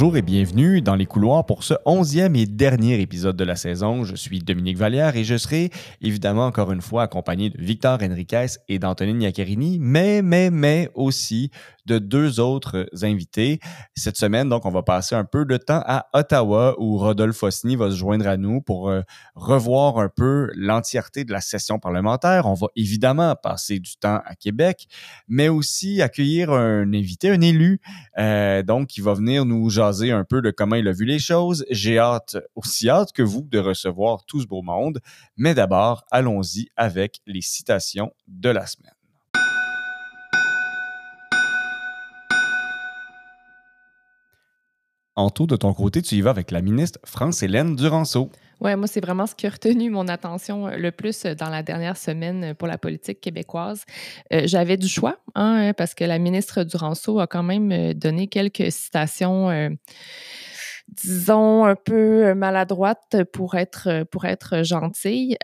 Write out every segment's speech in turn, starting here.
Bonjour et bienvenue dans les couloirs pour ce onzième et dernier épisode de la saison. Je suis Dominique Vallière et je serai évidemment encore une fois accompagné de Victor Enriquez et d'Antonine Iaccherini, mais, mais, mais aussi de deux autres invités. Cette semaine, donc, on va passer un peu de temps à Ottawa où Rodolphe Osny va se joindre à nous pour euh, revoir un peu l'entièreté de la session parlementaire. On va évidemment passer du temps à Québec, mais aussi accueillir un invité, un élu, euh, donc, qui va venir nous jaser un peu de comment il a vu les choses. J'ai hâte, aussi hâte que vous, de recevoir tout ce beau monde. Mais d'abord, allons-y avec les citations de la semaine. Tout de ton côté, tu y vas avec la ministre France-Hélène Duranceau. Oui, moi, c'est vraiment ce qui a retenu mon attention euh, le plus euh, dans la dernière semaine euh, pour la politique québécoise. J'avais du choix, hein, parce que la ministre Duranceau a quand même donné quelques citations, disons, un peu maladroites pour être, pour être gentille.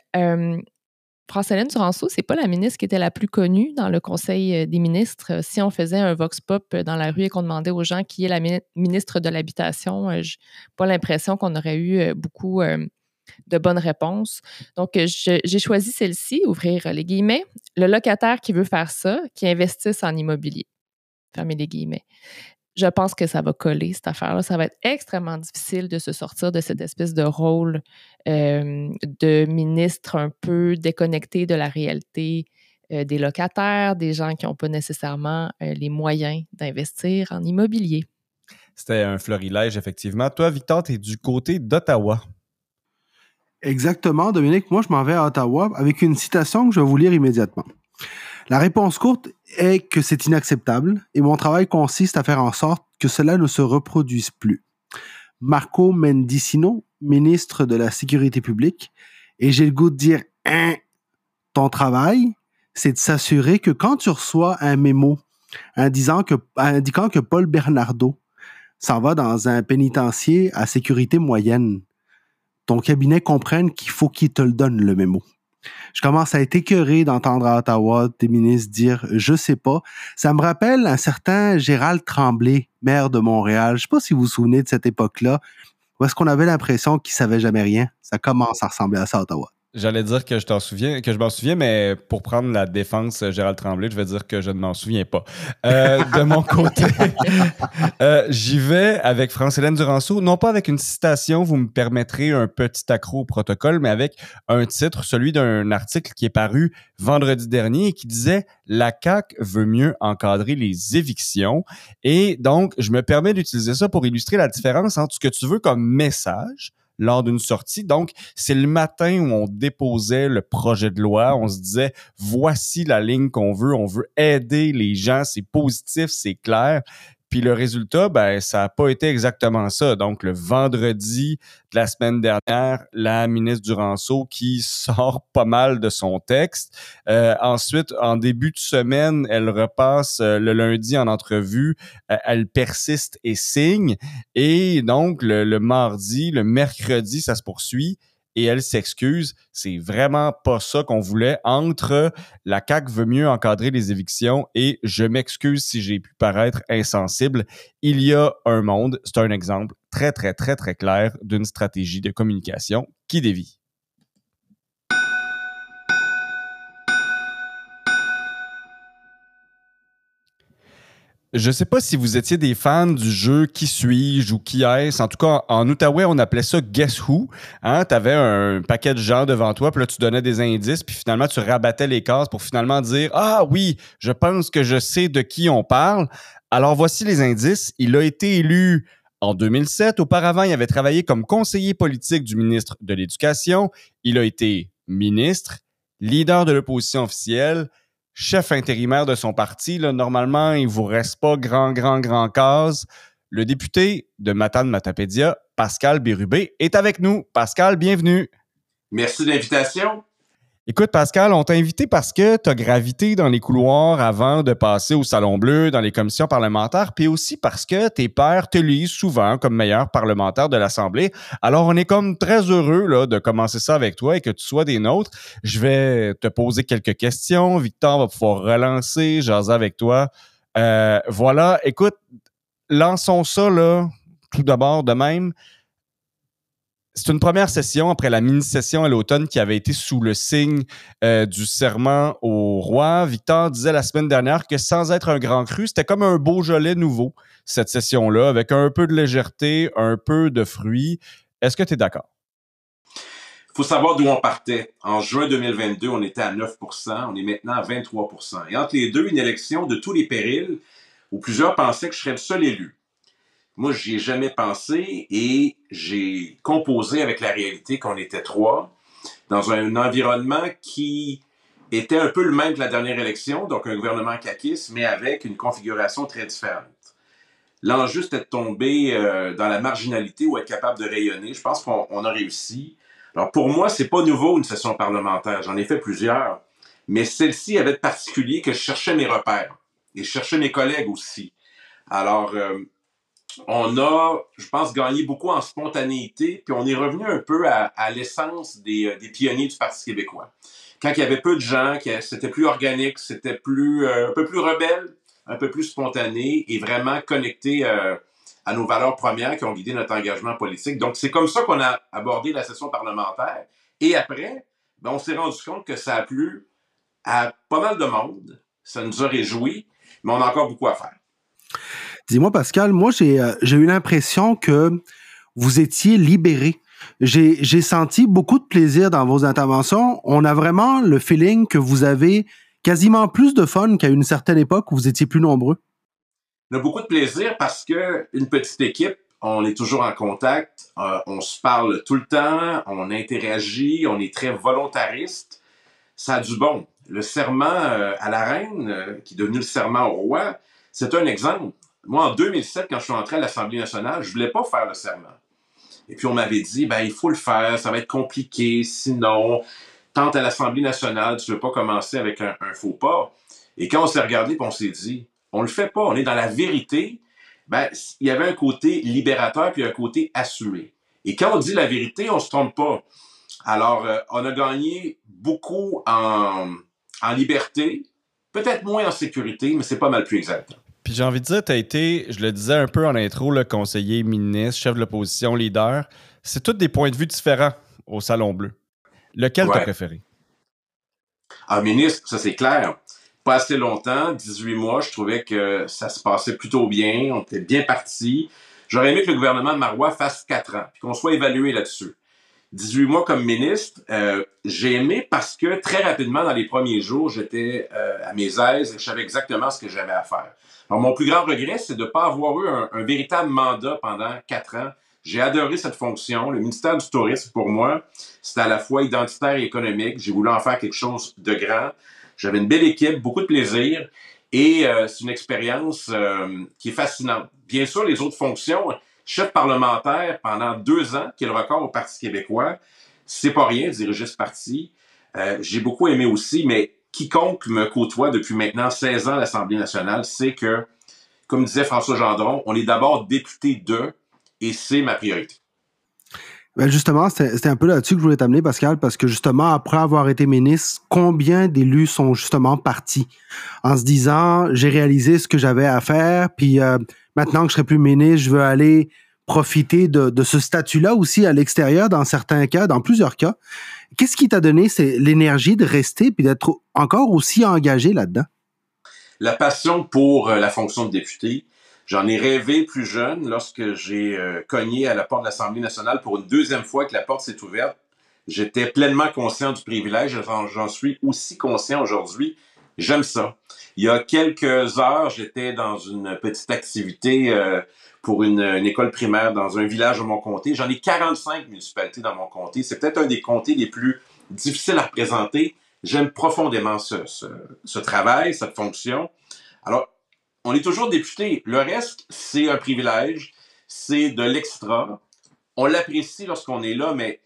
France-Hélène Duranceau, c'est pas la ministre qui était la plus connue dans le Conseil euh, des ministres. Si on faisait un vox pop euh, dans la rue et qu'on demandait aux gens qui est la ministre de l'Habitation, euh, j'ai pas l'impression qu'on aurait eu beaucoup de bonnes réponses. Donc, j'ai choisi celle-ci, ouvrir les guillemets. Le locataire qui veut faire ça, qui investisse en immobilier. Fermez les guillemets je pense que ça va coller, cette affaire-là. Ça va être extrêmement difficile de se sortir de cette espèce de rôle euh, de ministre un peu déconnecté de la réalité euh, des locataires, des gens qui n'ont pas nécessairement euh, les moyens d'investir en immobilier. C'était un florilège, effectivement. Toi, Victor, tu es du côté d'Ottawa. Exactement, Dominique. Moi, je m'en vais à Ottawa avec une citation que je vais vous lire immédiatement. La réponse courte est que c'est inacceptable et mon travail consiste à faire en sorte que cela ne se reproduise plus. Marco Mendicino, ministre de la Sécurité publique, et j'ai le goût de dire hein, ton travail, c'est de s'assurer que quand tu reçois un mémo indiquant que, Paul Bernardo s'en va dans un pénitencier à sécurité moyenne, ton cabinet comprenne qu'il faut qu'il te le donne, le mémo. Je commence à être écœuré d'entendre à Ottawa des ministres dire je sais pas. Ça me rappelle un certain Gérald Tremblay, maire de Montréal. Je sais pas si vous vous souvenez de cette époque-là, où est-ce qu'on avait l'impression qu'il savait jamais rien. Ça commence à ressembler à ça à Ottawa. J'allais dire que je t'en souviens, que je m'en souviens, mais pour prendre la défense euh, Gérald Tremblay, je vais dire que je ne m'en souviens pas. Euh, de mon côté, euh, j'y vais avec France-Hélène Duranceau, non pas avec une citation, vous me permettrez un petit accro au protocole, mais avec un titre, celui d'un article qui est paru vendredi dernier et qui disait La CAC veut mieux encadrer les évictions. Et donc, je me permets d'utiliser ça pour illustrer la différence entre ce que tu veux comme message lors d'une sortie. Donc, c'est le matin où on déposait le projet de loi. On se disait, voici la ligne qu'on veut. On veut aider les gens. C'est positif, c'est clair. Puis le résultat, ben, ça n'a pas été exactement ça. Donc, le vendredi de la semaine dernière, la ministre Duranceau qui sort pas mal de son texte. Euh, ensuite, en début de semaine, elle repasse euh, le lundi en entrevue. Euh, elle persiste et signe. Et donc, le mardi, le mercredi, ça se poursuit et elle s'excuse. C'est vraiment pas ça qu'on voulait. Entre la CAQ veut mieux encadrer les évictions et je m'excuse si j'ai pu paraître insensible. Il y a un monde, c'est un exemple très, très, très, très clair d'une stratégie de communication qui dévie. Je sais pas si vous étiez des fans du jeu Qui suis-je ou Qui est-ce. En tout cas, en Outaouais, on appelait ça Guess Who. Hein? Tu avais un paquet de gens devant toi, puis là, tu donnais des indices, puis finalement, tu rabattais les cases pour finalement dire Ah oui, je pense que je sais de qui on parle. Alors, voici les indices. Il a été élu en 2007. Auparavant, il avait travaillé comme conseiller politique du ministre de l'Éducation. Il a été ministre, leader de l'opposition officielle chef intérimaire de son parti. Là, normalement, il vous reste pas grand, grand, grand case. Le député de Matane Matapédia, Pascal Bérubé, est avec nous. Pascal, bienvenue. Merci de l'invitation. Écoute, Pascal, on t'a invité parce que tu as gravité dans les couloirs avant de passer au Salon Bleu, dans les commissions parlementaires, puis aussi parce que tes pères te lisent souvent comme meilleur parlementaire de l'Assemblée. Alors, on est comme très heureux là, de commencer ça avec toi et que tu sois des nôtres. Je vais te poser quelques questions. Victor va pouvoir relancer, jaser avec toi. Euh, voilà, écoute, lançons ça là tout d'abord de même. C'est une première session après la mini-session à l'automne qui avait été sous le signe euh, du serment au roi. Victor disait la semaine dernière que sans être un grand cru, c'était comme un beau gelé nouveau, cette session-là, avec un peu de légèreté, un peu de fruits. Est-ce que tu es d'accord? Faut savoir d'où on partait. En juin 2022, on était à 9% on est maintenant à 23 Et entre les deux, une élection de tous les périls où plusieurs pensaient que je serais le seul élu. Moi, j'y ai jamais pensé et j'ai composé avec la réalité qu'on était trois dans un environnement qui était un peu le même que la dernière élection, donc un gouvernement caquiste, mais avec une configuration très différente. L'enjeu, c'était de tomber euh, dans la marginalité ou être capable de rayonner. Je pense qu'on a réussi. Alors, pour moi, c'est pas nouveau une session parlementaire. J'en ai fait plusieurs. Mais celle-ci avait de particulier que je cherchais mes repères et je cherchais mes collègues aussi. Alors, euh, on a, je pense, gagné beaucoup en spontanéité, puis on est revenu un peu à, l'essence des, euh, des, pionniers du Parti québécois. Quand il y avait peu de gens, c'était plus organique, c'était plus euh, un peu plus rebelle, un peu plus spontané et vraiment connecté euh, à nos valeurs premières qui ont guidé notre engagement politique. Donc, c'est comme ça qu'on a abordé la session parlementaire. Et après, ben, on s'est rendu compte que ça a plu à pas mal de monde. Ça nous a réjouis, mais on a encore beaucoup à faire. Dis-moi, Pascal, moi, j'ai euh, eu l'impression que vous étiez libéré. J'ai senti beaucoup de plaisir dans vos interventions. On a vraiment le feeling que vous avez quasiment plus de fun qu'à une certaine époque où vous étiez plus nombreux. On a beaucoup de plaisir parce que une petite équipe, on est toujours en contact, euh, on se parle tout le temps, on interagit, on est très volontariste. Ça a du bon. Le serment euh, à la reine, qui est devenu le serment au roi, c'est un exemple. Moi, en 2007, quand je suis entré à l'Assemblée nationale, je voulais pas faire le serment. Et puis, on m'avait dit, ben, il faut le faire, ça va être compliqué, sinon, tant à l'Assemblée nationale, tu veux pas commencer avec un, faux pas. Et quand on s'est regardé, on s'est dit, on le fait pas, on est dans la vérité. Ben, il y avait un côté libérateur puis un côté assumé. Et quand on dit la vérité, on se trompe pas. Alors, euh, on a gagné beaucoup en, en liberté, peut-être moins en sécurité, mais c'est pas mal plus exact. Puis j'ai envie de dire, tu as été, je le disais un peu en intro, le conseiller, ministre, chef de l'opposition, leader. C'est tous des points de vue différents au Salon Bleu. Lequel t'as préféré? Ah, ministre, ça c'est clair. Pas assez longtemps, 18 mois, je trouvais que ça se passait plutôt bien, on était bien parti. J'aurais aimé que le gouvernement de Marois fasse 4 ans, puis qu'on soit évalué là-dessus. 18 mois comme ministre, euh, j'ai aimé parce que très rapidement, dans les premiers jours, j'étais euh, à mes aises et je savais exactement ce que j'avais à faire. Alors, mon plus grand regret, c'est de ne pas avoir eu un, véritable mandat pendant quatre ans. J'ai adoré cette fonction. Le ministère du Tourisme, pour moi, c'était à la fois identitaire et économique. J'ai voulu en faire quelque chose de grand. J'avais une belle équipe, beaucoup de plaisir. Et euh, c'est une expérience euh, qui est fascinante. Bien sûr, les autres fonctions, chef parlementaire pendant deux ans, qui est le record au Parti québécois, c'est pas rien, diriger ce parti. Euh, j'ai beaucoup aimé aussi, mais quiconque me côtoie depuis maintenant 16 ans à l'Assemblée nationale sait que, comme disait François Gendron, on est d'abord député de, et c'est ma priorité. Ben justement, c'était un peu là-dessus que je voulais t'amener, Pascal, parce que justement, après avoir été ministre, combien d'élus sont justement partis? En se disant, j'ai réalisé ce que j'avais à faire, puis euh, maintenant que je serai plus ministre, je veux aller profiter de, ce statut-là aussi à l'extérieur, dans certains cas, dans plusieurs cas. Qu'est-ce qui t'a donné l'énergie de rester puis d'être encore aussi engagé là-dedans? La passion pour euh, la fonction de député. J'en ai rêvé plus jeune lorsque j'ai euh, cogné à la porte de l'Assemblée nationale pour une deuxième fois que la porte s'est ouverte. J'étais pleinement conscient du privilège. J'en suis aussi conscient aujourd'hui. J'aime ça. Il y a quelques heures, j'étais dans une petite activité euh, pour une, école primaire dans un village de mon comté. J'en ai 45 municipalités dans mon comté. C'est peut-être un des comtés les plus difficiles à représenter. J'aime profondément ce, ce, travail, cette fonction. Alors, on est toujours député. Le reste, c'est un privilège, c'est de l'extra. On l'apprécie lorsqu'on est là, mais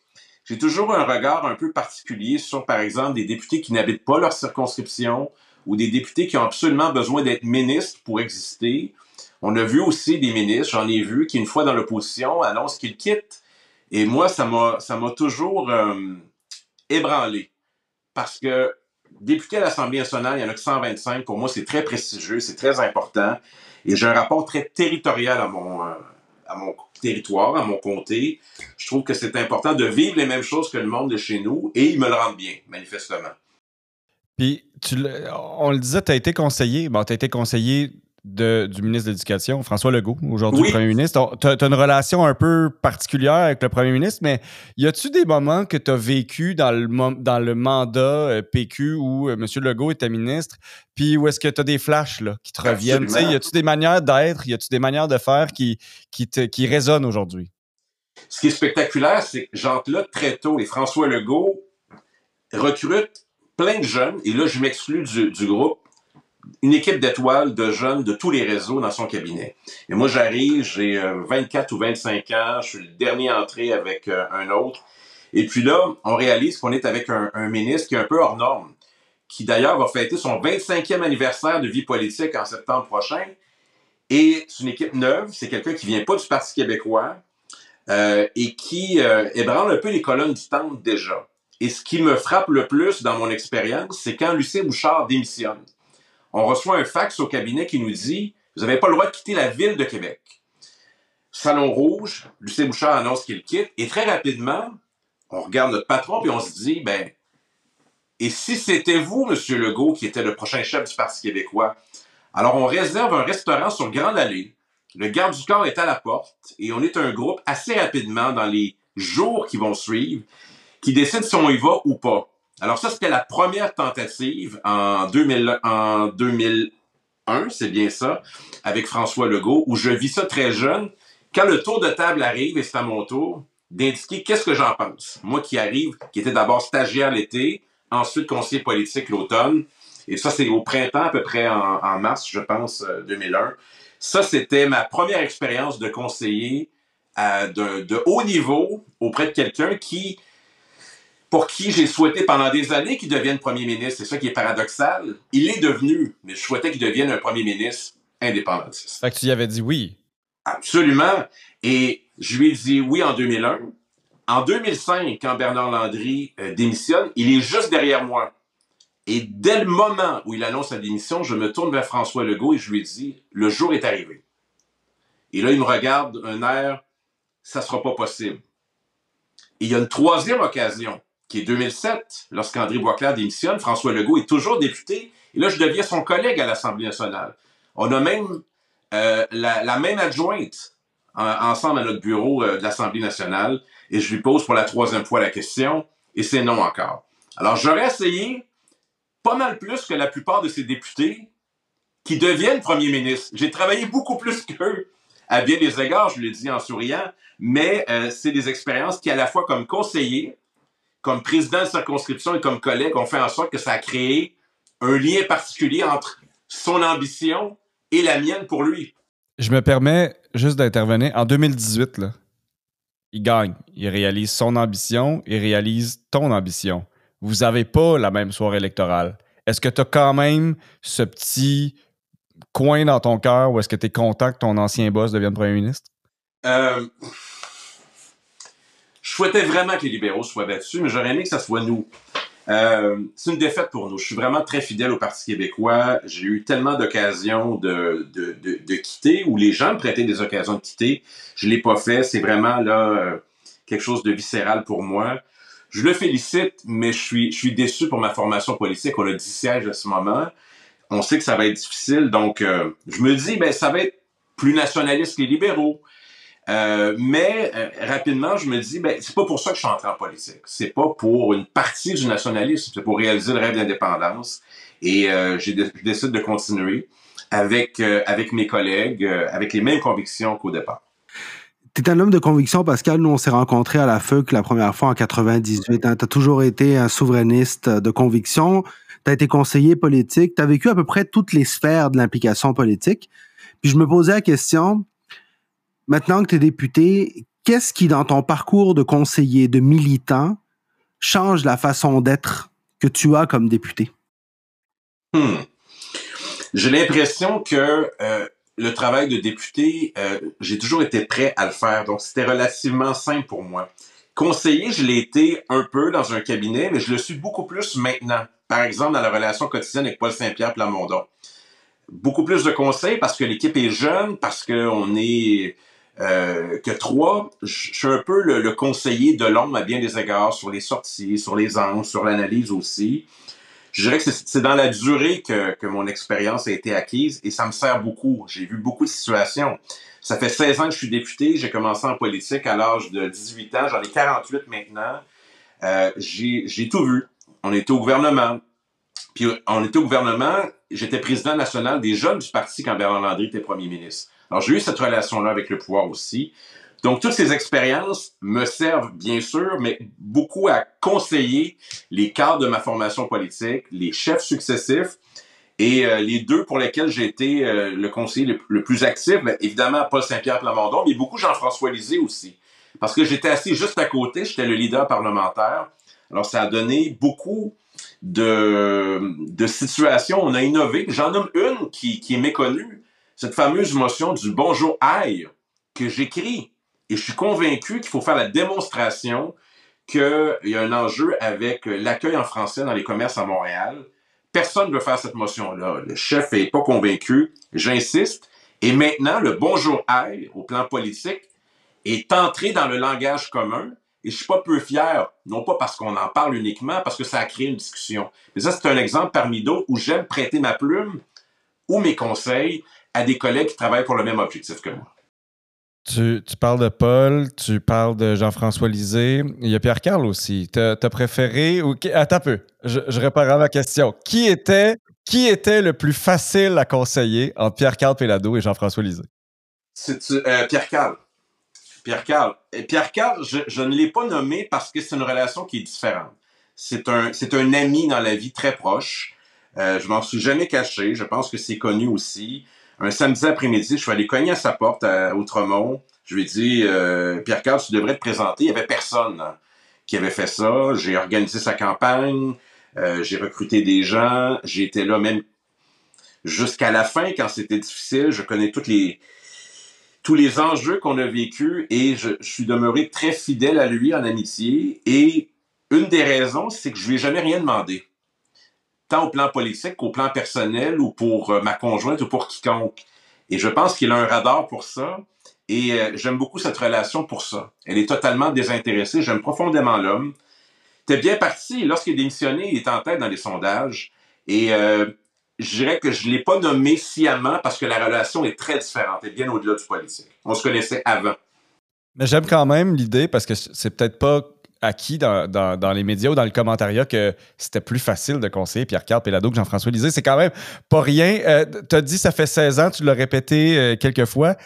j'ai toujours un regard un peu particulier sur, par exemple, des députés qui n'habitent pas leur circonscription ou des députés qui ont absolument besoin d'être ministres pour exister on a vu aussi des ministres, j'en ai vu, qui, une fois dans l'opposition, annoncent qu'ils quittent. Et moi, ça m'a, toujours euh, ébranlé. Parce que député à l'Assemblée nationale, il y en a que 125. Pour moi, c'est très prestigieux, c'est très important. Et j'ai un rapport très territorial à mon, euh, à mon territoire, à mon comté. Je trouve que c'est important de vivre les mêmes choses que le monde de chez nous et ils me le rendent bien, manifestement. Puis, tu on le disait, tu as été conseiller. Bon, tu as été conseiller du ministre de l'Éducation, François Legault, aujourd'hui Premier ministre. Tu as, une relation un peu particulière avec le Premier ministre, mais y a-tu des moments que tu as vécu dans le, dans le mandat euh, PQ où euh, M. Legault était ministre, puis où est-ce que tu as des flashs là, qui te reviennent? Y a-tu des manières d'être, y a-tu des manières de faire qui, qui, qui résonnent aujourd'hui? Ce qui est spectaculaire, c'est que j'entre là très tôt et François Legault recrute plein de jeunes, et là, je m'exclus du, du groupe, une équipe d'étoiles de jeunes de tous les réseaux dans son cabinet. Et moi, j'arrive, j'ai 24 euh, ou 25 ans, je suis le dernier entré avec euh, un autre. Et puis là, on réalise qu'on est avec un, ministre qui est un peu hors norme, qui d'ailleurs va fêter son 25e anniversaire de vie politique en septembre prochain. Et c'est une équipe neuve, c'est quelqu'un qui vient pas du Parti québécois euh, et qui ébranle un peu les colonnes du temple déjà. Et ce qui me frappe le plus dans mon expérience, c'est quand Lucien Bouchard démissionne on reçoit un fax au cabinet qui nous dit Vous n'avez pas le droit de quitter la ville de Québec. Salon Rouge, Lucien Bouchard annonce qu'il quitte, et très rapidement, on regarde notre patron, puis on se dit Ben, et si c'était vous, M. Legault, qui était le prochain chef du Parti québécois Alors, on réserve un restaurant sur Grande Allée. Le garde du corps est à la porte, et on est un groupe assez rapidement dans les jours qui vont suivre qui décide si on y va ou pas. Alors ça, c'était la première tentative en, 2000, en 2001, c'est bien ça, avec François Legault, où je vis ça très jeune. Quand le tour de table arrive, et c'est à mon tour, d'indiquer qu'est-ce que j'en pense. Moi qui arrive, qui était d'abord stagiaire l'été, ensuite conseiller politique l'automne, et ça c'est au printemps, à peu près en, mars, je pense, 2001. Euh, ça, c'était ma première expérience de conseiller euh, de, de haut niveau auprès de quelqu'un qui pour qui j'ai souhaité pendant des années qu'il devienne premier ministre. C'est ça qui est paradoxal. Il est devenu, mais je souhaitais qu'il devienne un premier ministre indépendantiste. Fait que tu y avais dit oui. Absolument. Et je lui ai dit oui en 2001. En 2005, quand Bernard Landry euh, démissionne, il est juste derrière moi. Et dès le moment où il annonce sa démission, je me tourne vers François Legault et je lui dis le jour est arrivé. Et là, il me regarde un air ça sera pas possible. Et il y a une troisième occasion qui est 2007, lorsqu'André Boisclair démissionne, François Legault est toujours député, et là, je deviens son collègue à l'Assemblée nationale. On a même euh, la, même adjointe ensemble à notre bureau euh, de l'Assemblée nationale, et je lui pose pour la troisième fois la question, et c'est non encore. Alors, j'aurais essayé pas mal plus que la plupart de ces députés qui deviennent premiers ministres. J'ai travaillé beaucoup plus qu'eux à bien des égards, je le dis en souriant, mais euh, c'est des expériences qui, à la fois comme conseiller, comme président de circonscription et comme collègue, on fait en sorte que ça a créé un lien particulier entre son ambition et la mienne pour lui. Je me permets juste d'intervenir. En 2018, là, il gagne. Il réalise son ambition, il réalise ton ambition. Vous n'avez pas la même soirée électorale. Est-ce que tu as quand même ce petit coin dans ton cœur où est-ce que tu es content que ton ancien boss devienne premier ministre? Euh, je souhaitais vraiment que les libéraux soient battus, mais j'aurais aimé que ça soit nous. Euh, c'est une défaite pour nous. Je suis vraiment très fidèle au Parti québécois. J'ai eu tellement d'occasions de, de, de, quitter, ou les gens me prêtaient des occasions de quitter. Je l'ai pas fait. C'est vraiment là euh, quelque chose de viscéral pour moi. Je le félicite, mais je suis, je suis déçu pour ma formation politique. On a 10 sièges à ce moment. On sait que ça va être difficile. Donc, euh, je me dis, ben, ça va être plus nationaliste que les libéraux. Euh, mais euh, rapidement, je me dis, ben, c'est pas pour ça que je suis entré en politique. C'est pas pour une partie du nationalisme, c'est pour réaliser le rêve d'indépendance. Et euh, je décide de continuer avec, avec mes collègues, avec les mêmes convictions qu'au départ. Tu es un homme de conviction, Pascal. Nous, on s'est rencontrés à la FEUC la première fois en 98. Hein. Tu as toujours été un souverainiste de conviction. Tu as été conseiller politique. Tu as vécu à peu près toutes les sphères de l'implication politique. Puis je me posais la question, Maintenant que tu es député, qu'est-ce qui, dans ton parcours de conseiller, de militant, change la façon d'être que tu as comme député? Hmm. J'ai l'impression que euh, le travail de député, euh, j'ai toujours été prêt à le faire, donc c'était relativement simple pour moi. Conseiller, je l'ai été un peu dans un cabinet, mais je le suis beaucoup plus maintenant. Par exemple, dans la relation quotidienne avec Paul Saint-Pierre Plamondon. Beaucoup plus de conseils parce que l'équipe est jeune, parce qu'on est euh, que trois, je suis un peu le, conseiller de l'ombre à bien des égards sur les sorties, sur les angles, sur l'analyse aussi. Je dirais que c'est dans la durée que, que mon expérience a été acquise et ça me sert beaucoup. J'ai vu beaucoup de situations. Ça fait 16 ans que je suis député. J'ai commencé en politique à l'âge de 18 ans. J'en ai 48 maintenant. Euh, j'ai tout vu. On était au gouvernement. Puis on était au gouvernement. J'étais président national des jeunes du parti quand Bernard Landry était premier ministre. Alors j'ai eu cette relation-là avec le pouvoir aussi. Donc, toutes ces expériences me servent, bien sûr, mais beaucoup à conseiller les cadres de ma formation politique, les chefs successifs, et euh, les deux pour lesquels j'ai été euh, le conseiller le, plus actif, ben, évidemment Paul Saint-Pierre Plamondon, mais beaucoup Jean-François Lisée aussi. Parce que j'étais assis juste à côté, j'étais le leader parlementaire. Alors ça a donné beaucoup de, de situations. On a innové. J'en nomme une qui, qui est méconnue. Cette fameuse motion du bonjour aïe que j'écris. Et je suis convaincu qu'il faut faire la démonstration qu'il y a un enjeu avec l'accueil en français dans les commerces à Montréal Personne ne veut faire cette motion-là. Le chef n'est pas convaincu. J'insiste. Et maintenant, le bonjour aïe, au plan politique, est entré dans le langage commun. Et je suis pas peu fier, non pas parce qu'on en parle uniquement, parce que ça a créé une discussion. Mais ça, c'est un exemple parmi d'autres où j'aime prêter ma plume ou mes conseils à des collègues qui travaillent pour le même objectif que moi. Tu, parles de Paul, tu parles de Jean-François Lisée. Il y a Pierre Carl aussi. T'as as préféré. Ou, attends un peu. Je, je à ma question. Qui était, qui était le plus facile à conseiller entre Pierre Carl Pélado et Jean-François Lisée? C'est euh, Pierre Carl. Pierre Carl. Et Pierre Carl, je, ne l'ai pas nommé parce que c'est une relation qui est différente. C'est un, c'est un ami dans la vie très proche. Euh, je m'en suis jamais caché. Je pense que c'est connu aussi un samedi après-midi, je suis allé cogner à sa porte à Outremont. Je lui ai dit, euh, Pierre Carl, tu devrais te présenter. Il n'y avait personne hein, qui avait fait ça. J'ai organisé sa campagne. Euh, j'ai recruté des gens. J'ai été là même jusqu'à la fin quand c'était difficile. Je connais les, tous les enjeux qu'on a vécus et je, je, suis demeuré très fidèle à lui en amitié. Et une des raisons, c'est que je lui ai jamais rien demandé tant au plan politique qu'au plan personnel ou pour euh, ma conjointe ou pour quiconque. Et je pense qu'il a un radar pour ça. Et euh, j'aime beaucoup cette relation pour ça. Elle est totalement désintéressée. J'aime profondément l'homme. T'es bien parti. Lorsqu'il est démissionné, il est en tête dans les sondages. Et euh, je dirais que je ne l'ai pas nommé sciemment parce que la relation est très différente et bien au-delà du politique. On se connaissait avant. Mais j'aime quand même l'idée parce que c'est peut-être pas acquis dans, dans, les médias ou dans le commentariat que c'était plus facile de conseiller Pierre-Carl Pélado que Jean-François Lisée. C'est quand même pas rien. Euh, tu as dit ça fait 16 ans, tu l'as répété euh, quelques fois.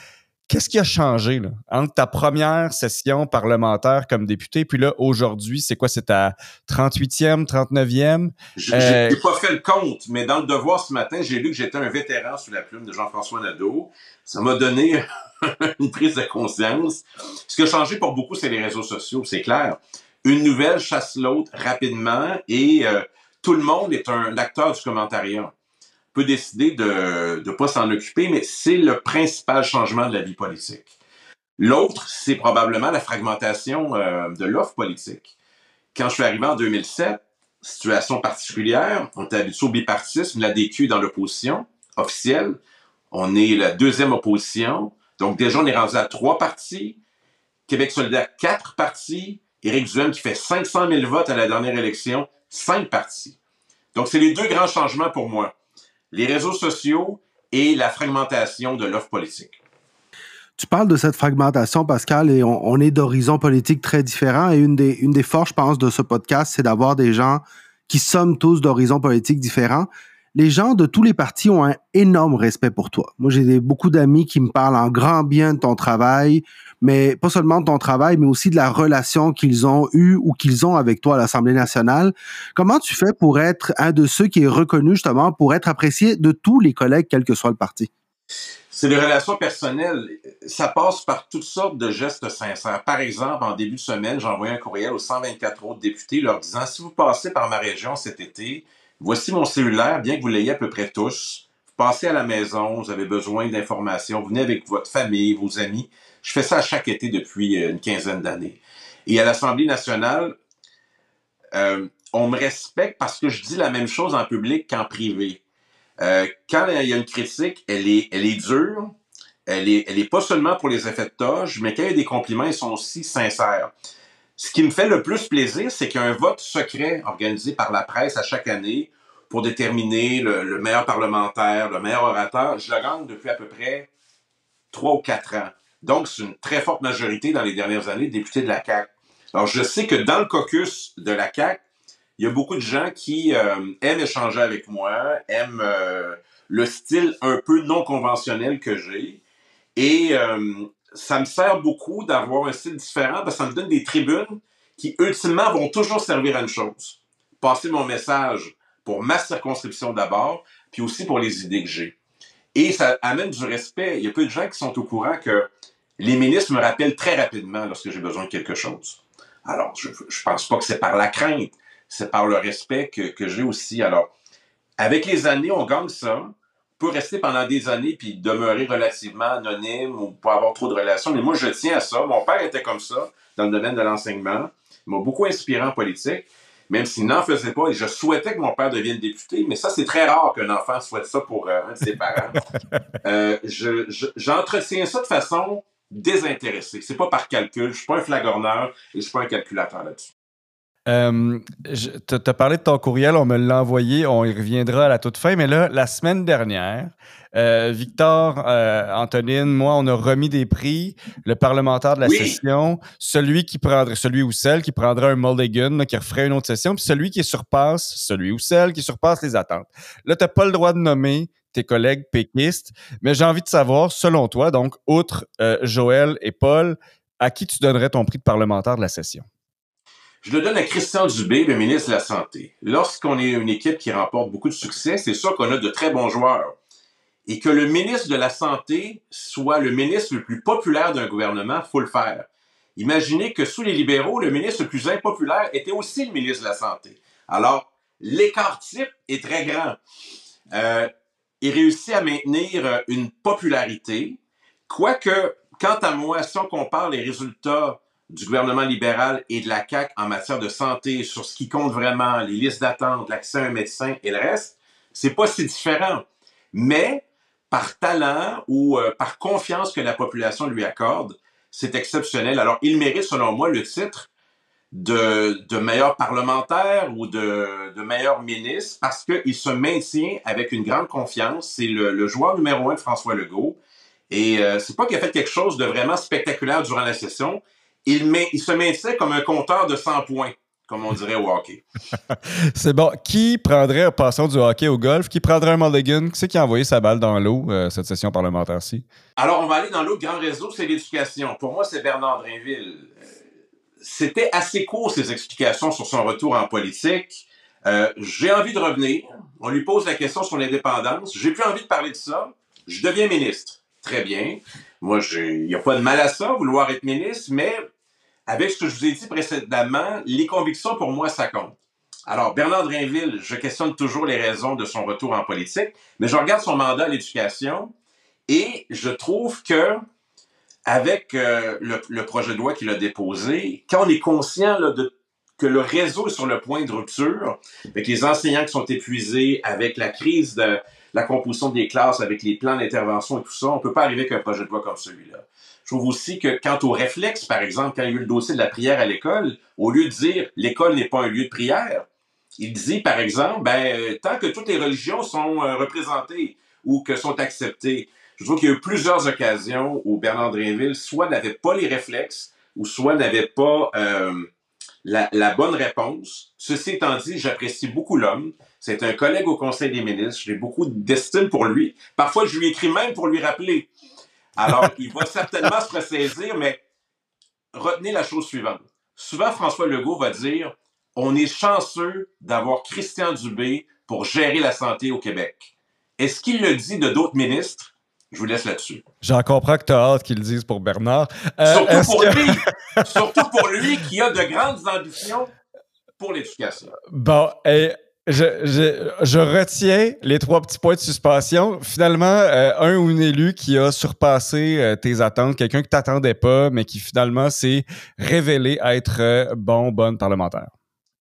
Qu'est-ce qui a changé là, entre ta première session parlementaire comme député, puis là, aujourd'hui, c'est quoi? C'est ta 38e, 39e? Je n'ai pas fait le compte, mais dans le devoir ce matin, j'ai lu que j'étais un vétéran sous la plume de Jean-François Nadeau. Ça m'a donné une prise de conscience. Ce qui a changé pour beaucoup, c'est les réseaux sociaux, c'est clair une nouvelle chasse l'autre rapidement et euh, tout le monde est un acteur du commentariat. peut décider de ne pas s'en occuper, mais c'est le principal changement de la vie politique. L'autre, c'est probablement la fragmentation euh, de l'offre politique. Quand je suis arrivé en 2007, situation particulière, on était habitué au bipartisme, la DQ dans l'opposition officielle, on est la deuxième opposition, donc déjà on est rendu à trois partis, Québec solidaire quatre partis, Éric Duhem qui fait 500 000 votes à la dernière élection, cinq partis. Donc, c'est les deux grands changements pour moi. Les réseaux sociaux et la fragmentation de l'offre politique. Tu parles de cette fragmentation, Pascal, et on, est d'horizons politiques très différents. Et une des, une des forces, je pense, de ce podcast, c'est d'avoir des gens qui sommes tous d'horizons politiques différents. Les gens de tous les partis ont un énorme respect pour toi. Moi, j'ai beaucoup d'amis qui me parlent en grand bien de ton travail, mais pas seulement de ton travail, mais aussi de la relation qu'ils ont eue ou qu'ils ont avec toi à l'Assemblée nationale. Comment tu fais pour être un de ceux qui est reconnu justement pour être apprécié de tous les collègues, quel que soit le parti? C'est des relations personnelles. Ça passe par toutes sortes de gestes sincères. Par exemple, en début de semaine, j'ai envoyé un courriel aux 124 autres députés leur disant si vous passez par ma région cet été, voici mon cellulaire, bien que vous l'ayez à peu près tous. Vous passez à la maison, vous avez besoin d'informations, venez avec votre famille, vos amis. Je fais ça chaque été depuis euh, une quinzaine d'années. Et à l'Assemblée nationale, euh, on me respecte parce que je dis la même chose en public qu'en privé. Euh, quand il y a une critique, elle est, elle est dure, Elle est, elle est pas seulement pour les effets de toge, mais quand il y a des compliments, ils sont aussi sincères. Ce qui me fait le plus plaisir, c'est qu'il y a un vote secret organisé par la presse à chaque année pour déterminer le, meilleur parlementaire, le meilleur orateur. Je le gagne depuis à peu près trois ou quatre ans. Donc, c'est une très forte majorité dans les dernières années de députés de la CAQ. Alors, je sais que dans le caucus de la CAQ, il y a beaucoup de gens qui euh, aiment échanger avec moi, aiment euh, le style un peu non conventionnel que j'ai. Et euh, ça me sert beaucoup d'avoir un style différent parce que ça me donne des tribunes qui, ultimement, vont toujours servir à une chose. Passer mon message pour ma circonscription d'abord, puis aussi pour les idées que j'ai. Et ça amène du respect. Il y a peu de gens qui sont au courant que les ministres me rappellent très rapidement lorsque j'ai besoin de quelque chose. Alors, je ne pense pas que c'est par la crainte, c'est par le respect que, que j'ai aussi. Alors, avec les années, on gagne ça peut rester pendant des années puis demeurer relativement anonyme ou pas avoir trop de relations. Mais moi, je tiens à ça. Mon père était comme ça dans le domaine de l'enseignement. Il m'a beaucoup inspiré en politique, même s'il n'en faisait pas. Et je souhaitais que mon père devienne député, mais ça, c'est très rare qu'un enfant souhaite ça pour euh, un de ses parents. euh, J'entretiens ça de façon désintéressée. C'est pas par calcul. Je suis pas un flagorneur et je suis pas un calculateur là-dessus. Euh, tu as parlé de ton courriel, on me l'a envoyé, on y reviendra à la toute fin, mais là, la semaine dernière, euh, Victor, euh, Antonine, moi, on a remis des prix. Le parlementaire de la session, celui qui prendrait, celui ou celle qui prendrait un mulligan, qui referait une autre session, puis celui qui surpasse, celui ou celle qui surpasse les attentes. Là, tu n'as pas le droit de nommer tes collègues péquistes, mais j'ai envie de savoir, selon toi, donc, outre euh, Joël et Paul, à qui tu donnerais ton prix de parlementaire de la session? Je le donne à Christian Dubé, le ministre de la Santé. Lorsqu'on est une équipe qui remporte beaucoup de succès, c'est sûr qu'on a de très bons joueurs. Et que le ministre de la Santé soit le ministre le plus populaire d'un gouvernement, faut le faire. Imaginez que sous les libéraux, le ministre le plus impopulaire était aussi le ministre de la Santé. Alors, l'écart type est très grand. Euh, il réussit à maintenir une popularité, quoique, quant à moi, si on compare les résultats du gouvernement libéral et de la CAQ en matière de santé sur ce qui compte vraiment, les listes d'attente, l'accès à un médecin et le reste, c'est pas si différent. Mais par talent ou euh, par confiance que la population lui accorde, c'est exceptionnel. Alors, il mérite, selon moi, le titre de, de meilleur parlementaire ou de, de meilleur ministre parce qu'il se maintient avec une grande confiance. C'est le, joueur numéro un de François Legault. Et euh, c'est pas qu'il a fait quelque chose de vraiment spectaculaire durant la session, il, met, il se mettait comme un compteur de 100 points, comme on dirait au hockey. c'est bon. Qui prendrait, passant du hockey au golf, qui prendrait un mulligan? Qui c'est qui a envoyé sa balle dans l'eau, euh, cette session parlementaire-ci? Alors, on va aller dans l'autre grand réseau, c'est l'éducation. Pour moi, c'est Bernard Drinville. C'était assez court, ses explications sur son retour en politique. Euh, j'ai envie de revenir. On lui pose la question sur l'indépendance. J'ai plus envie de parler de ça. Je deviens ministre. Très bien. Moi, il n'y a pas de mal à ça, vouloir être ministre, mais avec ce que je vous ai dit précédemment, les convictions, pour moi, ça compte. Alors, Bernard Drinville, je questionne toujours les raisons de son retour en politique, mais je regarde son mandat à l'éducation et je trouve que avec euh, le, projet de loi qu'il a déposé, quand on est conscient de, que le réseau est sur le point de rupture, avec les enseignants qui sont épuisés, avec la crise de la composition des classes, avec les plans d'intervention et tout ça, on ne peut pas arriver avec un projet de loi comme celui-là. Je trouve aussi que quant au réflexe, par exemple, quand il y a eu le dossier de la prière à l'école, au lieu de dire l'école n'est pas un lieu de prière, il dit, par exemple, ben, tant que toutes les religions sont euh, représentées ou que sont acceptées, je trouve qu'il y a eu plusieurs occasions où Bernard Drinville soit n'avait pas les réflexes ou soit n'avait pas euh, la, la, bonne réponse. Ceci étant dit, j'apprécie beaucoup l'homme. C'est un collègue au Conseil des ministres. J'ai beaucoup d'estime pour lui. Parfois, je lui écris même pour lui rappeler alors, il va certainement se ressaisir, mais retenez la chose suivante. Souvent, François Legault va dire on est chanceux d'avoir Christian Dubé pour gérer la santé au Québec. Est-ce qu'il le dit de d'autres ministres? Je vous laisse là-dessus. J'en comprends que tu as hâte qu'il le dise pour Bernard. Euh, surtout pour lui. Surtout pour lui qui a de grandes ambitions pour l'éducation. Bon, et je, je, retiens les trois petits points de suspension. Finalement, euh, un ou une élu qui a surpassé euh, tes attentes, quelqu'un que t'attendais pas, mais qui finalement s'est révélé être euh, bon, bonne parlementaire.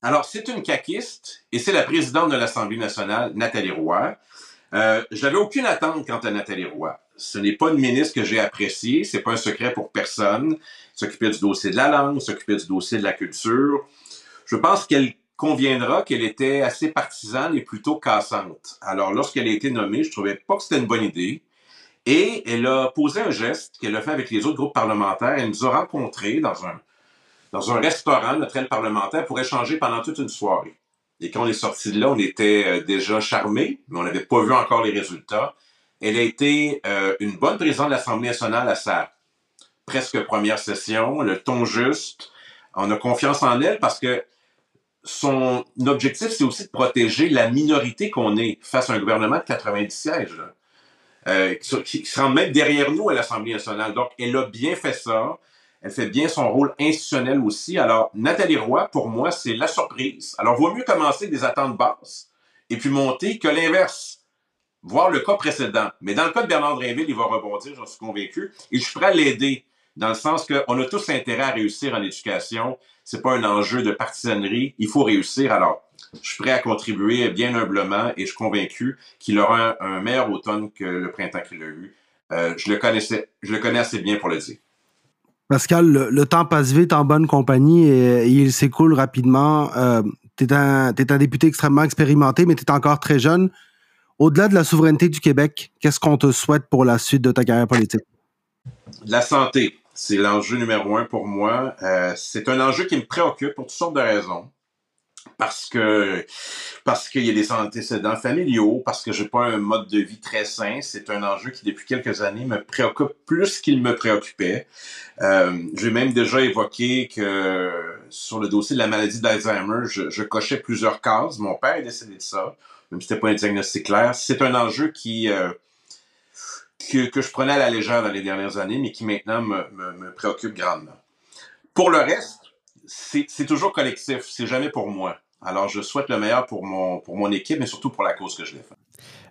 Alors, c'est une caquiste et c'est la présidente de l'Assemblée nationale, Nathalie Roy. Euh, J'avais aucune attente quant à Nathalie Roy. Ce n'est pas une ministre que j'ai appréciée, c'est pas un secret pour personne. S'occuper du dossier de la langue, s'occuper du dossier de la culture. Je pense qu'elle conviendra qu'elle était assez partisane et plutôt cassante. Alors, lorsqu'elle a été nommée, je trouvais pas que c'était une bonne idée. Et elle a posé un geste qu'elle a fait avec les autres groupes parlementaires. Elle nous a rencontrés dans un, dans un restaurant, notre aile parlementaire, pour échanger pendant toute une soirée. Et quand on est sorti de là, on était euh, déjà charmés, mais on n'avait pas vu encore les résultats. Elle a été euh, une bonne présidente de l'Assemblée nationale à sa presque première session, le ton juste. On a confiance en elle parce que son objectif, c'est aussi de protéger la minorité qu'on est face à un gouvernement de 90 sièges, euh, qui, se rend même derrière nous à l'Assemblée nationale. Donc, elle a bien fait ça. Elle fait bien son rôle institutionnel aussi. Alors, Nathalie Roy, pour moi, c'est la surprise. Alors, vaut mieux commencer des attentes basses et puis monter que l'inverse. Voir le cas précédent. Mais dans le cas de Bernard Drinville, il va rebondir, j'en suis convaincu. Et je suis prêt à l'aider dans le sens qu'on a tous intérêt à réussir en éducation. C'est pas un enjeu de partisanerie. Il faut réussir. Alors, je suis prêt à contribuer bien humblement et je suis convaincu qu'il aura un, meilleur automne que le printemps qu'il a eu. Euh, je le connaissais, je le connais assez bien pour le dire. Pascal, le, temps passe vite en bonne compagnie et, il s'écoule rapidement. Euh, tu es, un député extrêmement expérimenté, mais tu es encore très jeune. Au-delà de la souveraineté du Québec, qu'est-ce qu'on te souhaite pour la suite de ta carrière politique? La santé, c'est l'enjeu numéro un pour moi. Euh, c'est un enjeu qui me préoccupe pour toutes sortes de raisons parce que parce qu'il y a des antécédents familiaux, parce que j'ai pas un mode de vie très sain. C'est un enjeu qui depuis quelques années me préoccupe plus qu'il me préoccupait. Euh, j'ai même déjà évoqué que sur le dossier de la maladie d'Alzheimer, je, cochais plusieurs cases. Mon père est décédé de ça, même si c'était pas un diagnostic clair. C'est un enjeu qui euh, que, que, je prenais à la légère dans les dernières années, mais qui maintenant me, me, me préoccupe grandement. Pour le reste, c'est toujours collectif, c'est jamais pour moi. Alors, je souhaite le meilleur pour mon, pour mon équipe, mais surtout pour la cause que je défends.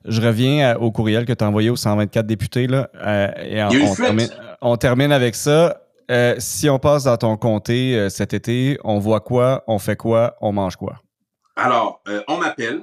Je reviens au courriel que tu as envoyé aux 124 députés. Là, euh, et on, termine, on, termine, avec ça. Euh, si on passe dans ton comté euh, cet été, on voit quoi, on fait quoi, on mange quoi? Alors, on m'appelle,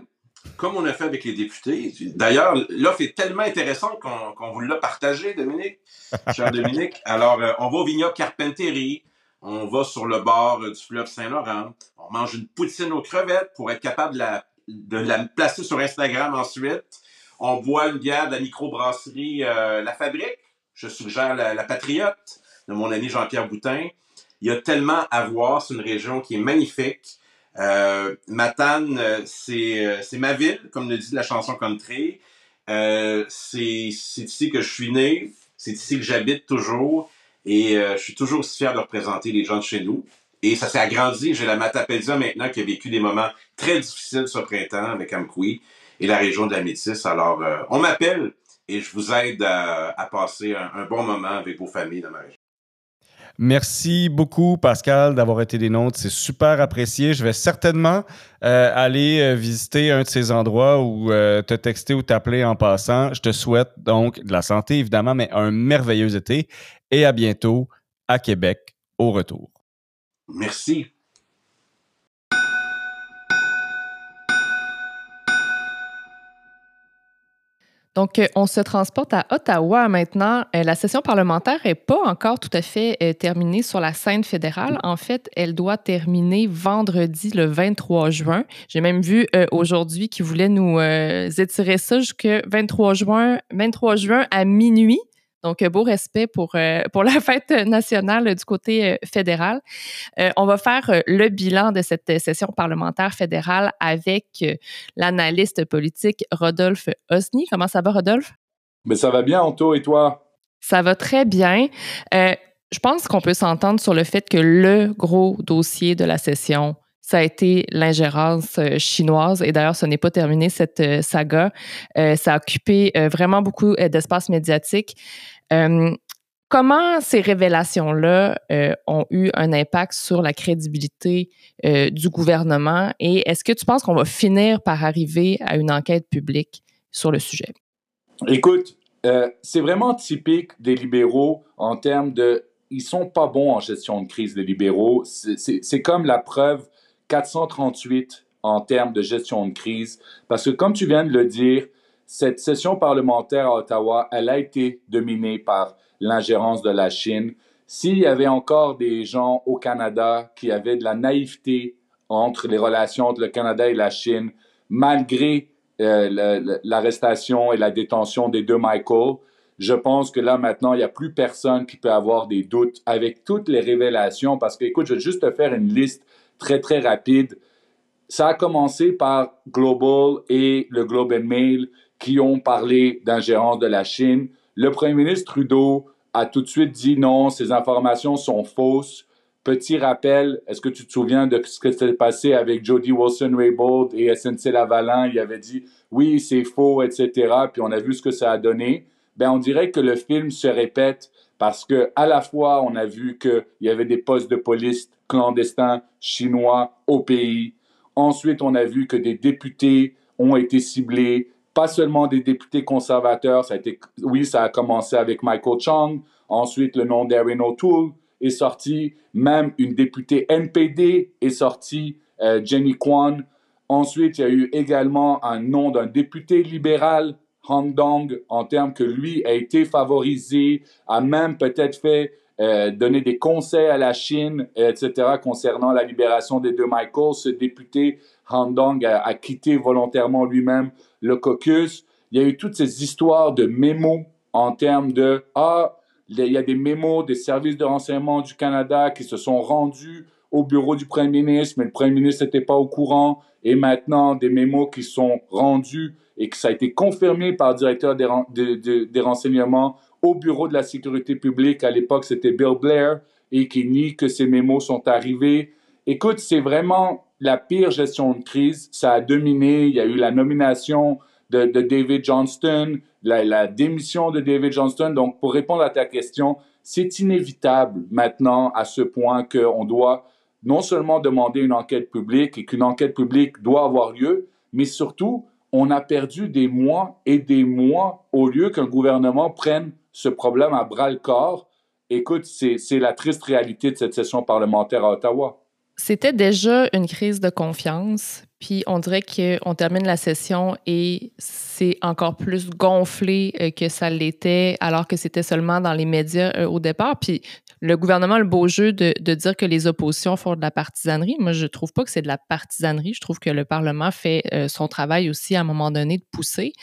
comme on a fait avec les députés. D'ailleurs, l'offre est tellement intéressante qu'on vous l'a partagé, Dominique, cher Dominique. Alors, on va au vignoble Carpentieri, on va sur le bord du fleuve Saint-Laurent, on mange une poutine aux crevettes pour être capable de la, de la placer sur Instagram ensuite. On boit une bière de la microbrasserie euh, La Fabrique. Je suggère la, Patriote de mon ami Jean-Pierre Boutin. Il y a tellement à voir. C'est une région qui est magnifique. Euh, Matane, euh, c'est, c'est ma ville, comme le dit la chanson country. c'est, c'est ici que je suis né. C'est ici que j'habite toujours. Et je suis toujours aussi fier de représenter les gens de chez nous. Et ça s'est agrandi. J'ai la Matapédia maintenant qui a vécu des moments très difficiles ce printemps avec Amkoui et la région de la Métis. Alors, euh, on m'appelle et je vous aide à, passer un, bon moment avec vos familles dans ma région. Merci beaucoup, Pascal, d'avoir été des nôtres. C'est super apprécié. Je vais certainement euh, aller euh, visiter un de ces endroits ou te texter ou t'appeler en passant. Je te souhaite donc de la santé, évidemment, mais un merveilleux été et à bientôt à Québec au retour. Merci. Donc, euh, on se transporte à Ottawa maintenant. Euh, la session parlementaire n'est pas encore tout à fait euh, terminée sur la scène fédérale. En fait, elle doit terminer vendredi, le 23 juin. J'ai même vu aujourd'hui qu'ils voulaient nous étirer ça jusqu'à 23 juin, 23 juin à minuit. Donc, beau respect pour, euh, pour la fête nationale du côté euh, fédéral. Euh, on va faire le bilan de cette session parlementaire fédérale avec l'analyste politique Rodolphe Osni. Comment ça va, Rodolphe? Mais ça va bien, Anto, et toi? Ça va très bien. je pense qu'on peut s'entendre sur le fait que le gros dossier de la session, ça a été l'ingérence chinoise. Et d'ailleurs, ce n'est pas terminé cette saga. ça a occupé vraiment beaucoup d'espace médiatique. comment ces révélations-là ont eu un impact sur la crédibilité du gouvernement? Et est-ce que tu penses qu'on va finir par arriver à une enquête publique sur le sujet? Écoute, c'est vraiment typique des libéraux en termes de ils sont pas bons en gestion de crise, les libéraux. C'est comme la preuve 438 en termes de gestion de crise. Parce que comme tu viens de le dire, cette session parlementaire à Ottawa, elle a été dominée par l'ingérence de la Chine. S'il y avait encore des gens au Canada qui avaient de la naïveté entre les relations entre le Canada et la Chine, malgré euh, l'arrestation et la détention des deux Michael, je pense que là, maintenant, il n'y a plus personne qui peut avoir des doutes avec toutes les révélations. Parce que, écoute, je vais juste te faire une liste très, très rapide. Ça a commencé par Global et le Globe and Mail qui ont parlé d'ingérence de la Chine. Le premier ministre Trudeau a tout de suite dit non, ces informations sont fausses. Petit rappel, est-ce que tu te souviens de ce qui s'est passé avec Jody Wilson-Raybould et SNC Lavalin? Il avait dit oui, c'est faux, etc. Puis on a vu ce que ça a donné ben on dirait que le film se répète parce que à la fois on a vu qu'il y avait des postes de police clandestins chinois au pays. Ensuite, on a vu que des députés ont été ciblés, pas seulement des députés conservateurs. Ça a été, oui, ça a commencé avec Michael Chong. Ensuite, le nom d'Erin O'Toole est sorti. Même une députée NPD est sortie, euh, Jenny Kwan. Ensuite, il y a eu également un nom d'un député libéral Hong Dong en termes que lui a été favorisé, a même peut-être fait euh, donner des conseils à la Chine, etc., concernant la libération des deux Michael. Ce député, Han Dong, a, quitté volontairement lui-même le caucus. Il y a eu toutes ces histoires de mémos en termes de Ah, il y a des mémos des services de renseignement du Canada qui se sont rendus au bureau du Premier ministre, mais le Premier ministre n'était pas au courant. Et maintenant, des mémos qui sont rendus et que ça a été confirmé par le directeur des, renseignements au Bureau de la sécurité publique. À l'époque, c'était Bill Blair et qui nie que ces mémos sont arrivés. Écoute, c'est vraiment la pire gestion de crise. Ça a dominé. Il y a eu la nomination de, David Johnston, la, la, démission de David Johnston. Donc, pour répondre à ta question, c'est inévitable maintenant à ce point qu'on doit non seulement demander une enquête publique et qu'une enquête publique doit avoir lieu, mais surtout on a perdu des mois et des mois au lieu qu'un gouvernement prenne ce problème à bras le corps. Écoute, c'est la triste réalité de cette session parlementaire à Ottawa. C'était déjà une crise de confiance, puis on dirait qu'on termine la session et c'est encore plus gonflé euh, que ça l'était, alors que c'était seulement dans les médias euh, au départ. Puis le gouvernement a le beau jeu de, dire que les oppositions font de la partisanerie. Moi, je trouve pas que c'est de la partisanerie. Je trouve que le Parlement fait euh, son travail aussi à un moment donné de pousser.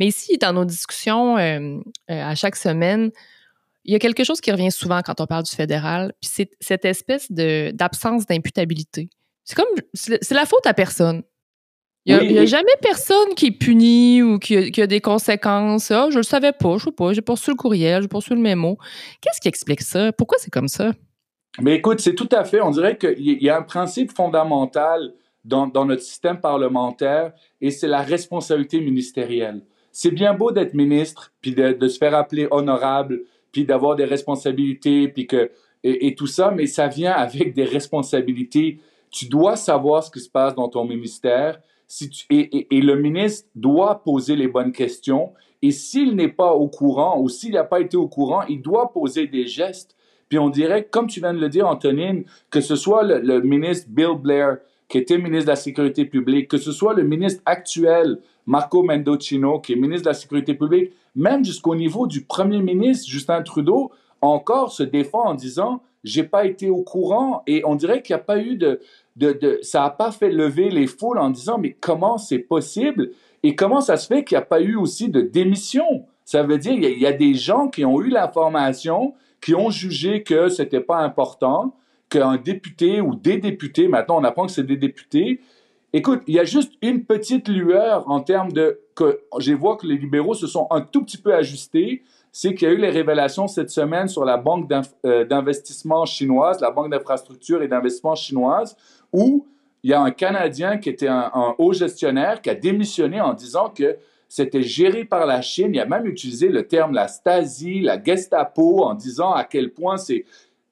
Mais ici, dans nos discussions euh, euh, à chaque semaine, il y a quelque chose qui revient souvent quand on parle du fédéral, puis c'est cette espèce d'absence d'imputabilité. C'est comme, c'est la faute à personne. Il n'y a, jamais personne qui est puni ou qui a, des conséquences. Ah, je le savais pas, je sais pas, j'ai poursu le courriel, j'ai poursu le mémo. Qu'est-ce qui explique ça? Pourquoi c'est comme ça? Mais écoute, c'est tout à fait. On dirait qu'il y a un principe fondamental dans, notre système parlementaire et c'est la responsabilité ministérielle. C'est bien beau d'être ministre, puis de, se faire appeler honorable, puis d'avoir des responsabilités, puis que, et, tout ça, mais ça vient avec des responsabilités. Tu dois savoir ce qui se passe dans ton ministère et, le ministre doit poser les bonnes questions. Et s'il n'est pas au courant ou s'il n'a pas été au courant, il doit poser des gestes. Puis on dirait, comme tu viens de le dire, Antonine, que ce soit le, ministre Bill Blair, qui était ministre de la Sécurité publique, que ce soit le ministre actuel, Marco Mendocino, qui est ministre de la Sécurité publique, même jusqu'au niveau du premier ministre, Justin Trudeau, encore se défend en disant j'ai pas été au courant et on dirait qu'il n'y a pas eu de, de, ça n'a pas fait lever les foules en disant mais comment c'est possible? Et comment ça se fait qu'il n'y a pas eu aussi de démission? Ça veut dire il y, a des gens qui ont eu l'information qui ont jugé que c'était pas important qu'un député ou des députés maintenant on apprend que c'est des députés. Écoute il y a juste une petite lueur en termes de que je vois que les libéraux se sont un tout petit peu ajustés c'est qu'il y a eu les révélations cette semaine sur la banque euh, d'investissement chinoise, la banque d'infrastructure et d'investissement chinoise, où il y a un Canadien qui était un, haut gestionnaire qui a démissionné en disant que c'était géré par la Chine. Il a même utilisé le terme la Stasi, la Gestapo, en disant à quel point c'est...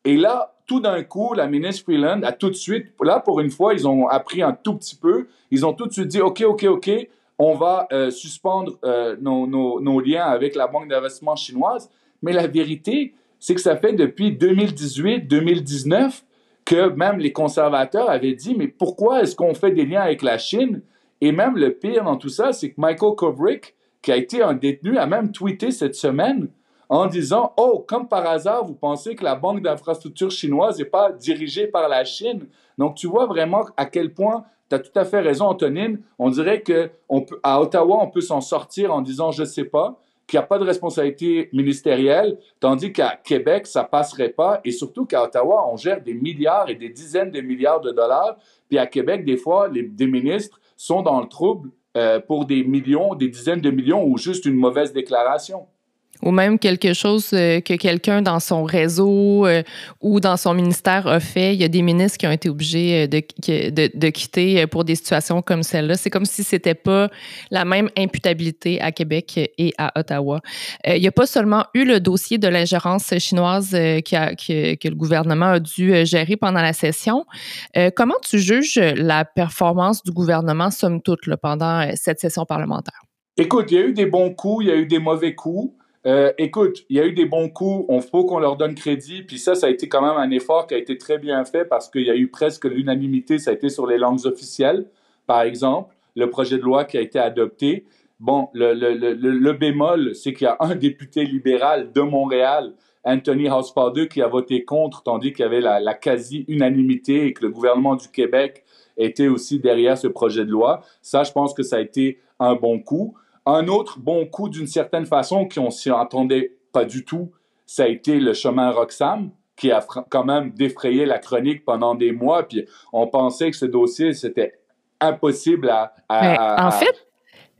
Et là, tout d'un coup, la ministre Freeland a tout de suite, là, pour une fois, ils ont appris un tout petit peu. Ils ont tout de suite dit, OK, OK, OK, on va euh, suspendre euh, nos, liens avec la banque d'investissement chinoise. Mais la vérité, c'est que ça fait depuis 2018-2019 que même les conservateurs avaient dit, mais pourquoi est-ce qu'on fait des liens avec la Chine? Et même le pire dans tout ça, c'est que Michael Kovrig, qui a été un détenu, a même tweeté cette semaine en disant Oh, comme par hasard, vous pensez que la banque d'infrastructure chinoise n'est pas dirigée par la Chine. Donc, tu vois vraiment à quel point tu as tout à fait raison, Antonine. On dirait qu'à Ottawa, on peut s'en sortir en disant je ne sais pas, qu'il n'y a pas de responsabilité ministérielle, tandis qu'à Québec, ça passerait pas. Et surtout qu'à Ottawa, on gère des milliards et des dizaines de milliards de dollars. Puis à Québec, des fois, les, des ministres sont dans le trouble euh, pour des millions, des dizaines de millions ou juste une mauvaise déclaration ou même quelque chose euh, que quelqu'un dans son réseau euh, ou dans son ministère a fait. Il y a des ministres qui ont été obligés euh, de, de, de quitter pour des situations comme celle-là. C'est comme si c'était pas la même imputabilité à Québec et à Ottawa. il n'y a pas seulement eu le dossier de l'ingérence chinoise qui que le gouvernement a dû gérer pendant la session. comment tu juges la performance du gouvernement, somme toute, pendant cette session parlementaire? Écoute, il y a eu des bons coups, il y a eu des mauvais coups. Euh, écoute, il y a eu des bons coups, on faut qu'on leur donne crédit, puis ça, ça a été quand même un effort qui a été très bien fait parce qu'il y a eu presque l'unanimité, ça a été sur les langues officielles, par exemple, le projet de loi qui a été adopté. Bon, le, bémol, c'est qu'il y a un député libéral de Montréal, Anthony Housefather, qui a voté contre, tandis qu'il y avait la, la quasi-unanimité et que le gouvernement du Québec était aussi derrière ce projet de loi. Ça, je pense que ça a été un bon coup. Un autre bon coup, d'une certaine façon, qu'on s'y attendait pas du tout, ça a été le chemin Roxham, qui a quand même défrayé la chronique pendant des mois. Puis on pensait que ce dossier, c'était impossible à, En fait,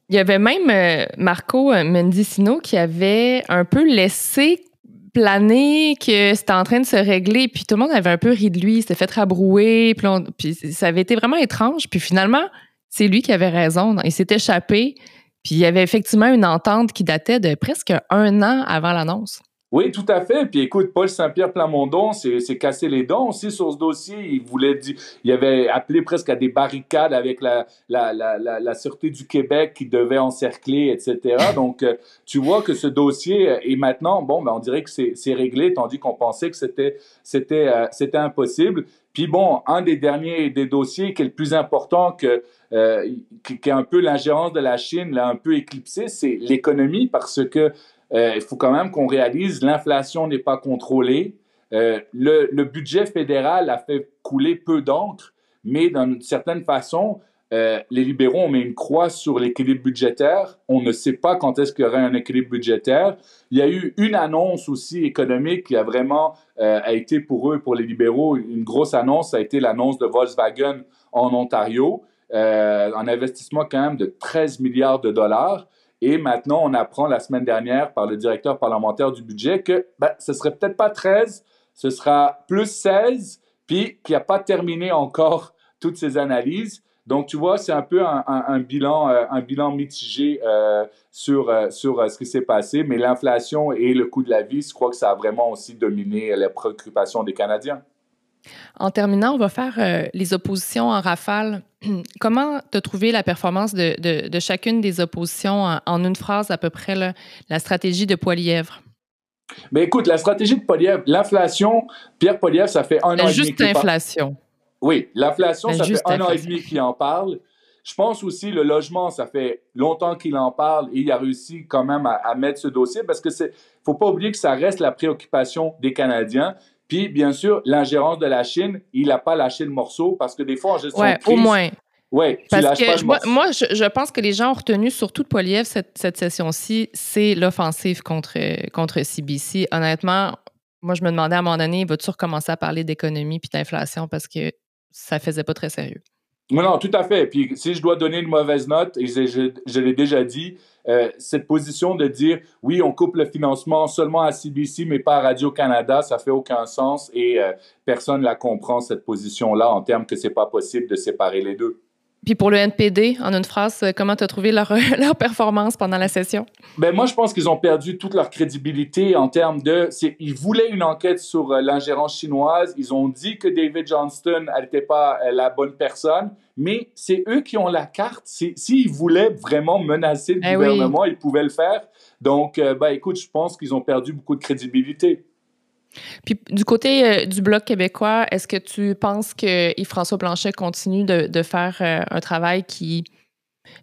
il y avait même euh, Marco euh, Mendicino qui avait un peu laissé planer que c'était en train de se régler, puis tout le monde avait un peu ri de lui, il s'était fait rabrouer, puis, puis ça avait été vraiment étrange. Puis finalement, c'est lui qui avait raison. Il s'est échappé. Puis il y avait effectivement une entente qui datait de presque un an avant l'annonce. Oui, tout à fait. Puis écoute, Paul Saint-Pierre Plamondon s'est cassé les dents aussi sur ce dossier. Il voulait dire, il avait appelé presque à des barricades avec la, Sûreté du Québec qui devait encercler, etc. Donc, euh, tu vois que ce dossier est maintenant, bon, ben, on dirait que c'est réglé, tandis qu'on pensait que c'était euh, c'était impossible. Puis bon, un des derniers des dossiers qui est le plus important que euh, qui, est un peu l'ingérence de la Chine l'a un peu éclipsé, c'est l'économie parce que euh, il faut quand même qu'on réalise l'inflation n'est pas contrôlée. Euh, le, le, budget fédéral a fait couler peu d'encre, mais d'une certaine façon, euh, les libéraux ont mis une croix sur l'équilibre budgétaire. On ne sait pas quand est-ce qu'il y aura un équilibre budgétaire. Il y a eu une annonce aussi économique qui a vraiment euh, a été pour eux, pour les libéraux, une grosse annonce. Ça a été l'annonce de Volkswagen en Ontario, euh, un investissement quand même de 13 milliards de dollars. Et maintenant, on apprend la semaine dernière par le directeur parlementaire du budget que ben, ce serait peut-être pas 13, ce sera plus 16, puis qu'il n'a pas terminé encore toutes ces analyses. Donc, tu vois, c'est un peu un, bilan, un bilan mitigé euh, sur, euh, sur euh, ce qui s'est passé, mais l'inflation et le coût de la vie, je crois que ça a vraiment aussi dominé les préoccupations des Canadiens. En terminant, on va faire les oppositions en rafale. Comment te trouvé la performance de, de, chacune des oppositions en, une phrase à peu près, la stratégie de Poilièvre? Mais ben, écoute, la stratégie de Poilièvre, l'inflation, Pierre Poilièvre, ça fait un an et demi. Juste l'inflation. Oui, l'inflation, ça fait un an et demi qu'il en parle. Je pense aussi le logement, ça fait longtemps qu'il en parle et il a réussi quand même à, mettre ce dossier parce que c'est, faut pas oublier que ça reste la préoccupation des Canadiens. Puis, bien sûr, l'ingérence de la Chine, il n'a pas lâché le morceau parce que des fois, en gestion ouais, de crise, au moins. Oui, parce que moi, moi je, pense que les gens ont retenu, surtout de Poiliev, cette, cette session-ci, c'est l'offensive contre, contre CBC. Honnêtement, moi, je me demandais à un moment donné, va-tu recommencer à parler d'économie puis d'inflation parce que ça faisait pas très sérieux. Non, tout à fait. Puis si je dois donner une mauvaise note, je, l'ai déjà dit, euh, cette position de dire oui, on coupe le financement seulement à CBC, mais pas à Radio-Canada, ça fait aucun sens et euh, personne ne la comprend, cette position-là, en termes que c'est pas possible de séparer les deux. Puis pour le NPD, en une phrase, euh, comment tu as trouvé leur, leur, performance pendant la session? Ben moi, je pense qu'ils ont perdu toute leur crédibilité en termes de... Ils voulaient une enquête sur euh, l'ingérence chinoise. Ils ont dit que David Johnston n'était pas euh, la bonne personne, mais c'est eux qui ont la carte. S'ils voulaient vraiment menacer le eh gouvernement, ils pouvaient le faire. Donc, ben, écoute, je pense qu'ils ont perdu beaucoup de crédibilité. Puis du côté euh, du Bloc québécois, est-ce que tu penses que Yves-François Blanchet continue de, faire euh, un travail qui,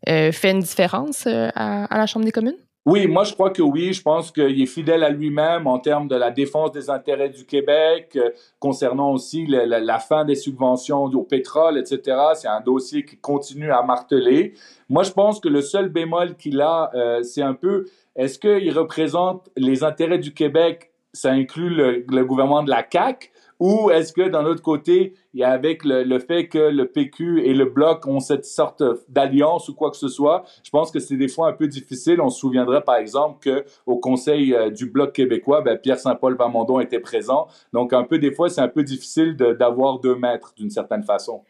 fait une différence à, la Chambre des communes? Oui, moi je crois que oui. Je pense qu'il est fidèle à lui-même en termes de la défense des intérêts du Québec, concernant aussi la, fin des subventions au pétrole, etc. C'est un dossier qui continue à marteler. Moi, je pense que le seul bémol qu'il a, c'est un peu, est-ce qu'il représente les intérêts du Québec ça inclut le, gouvernement de la CAQ ou est-ce que d'un autre côté, il y a avec le, fait que le PQ et le Bloc ont cette sorte d'alliance ou quoi que ce soit, je pense que c'est des fois un peu difficile. On se souviendrait par exemple que au Conseil euh, du Bloc québécois, ben, Pierre Saint-Paul Plamondon était présent. Donc un peu des fois, c'est un peu difficile d'avoir deux maîtres d'une certaine façon.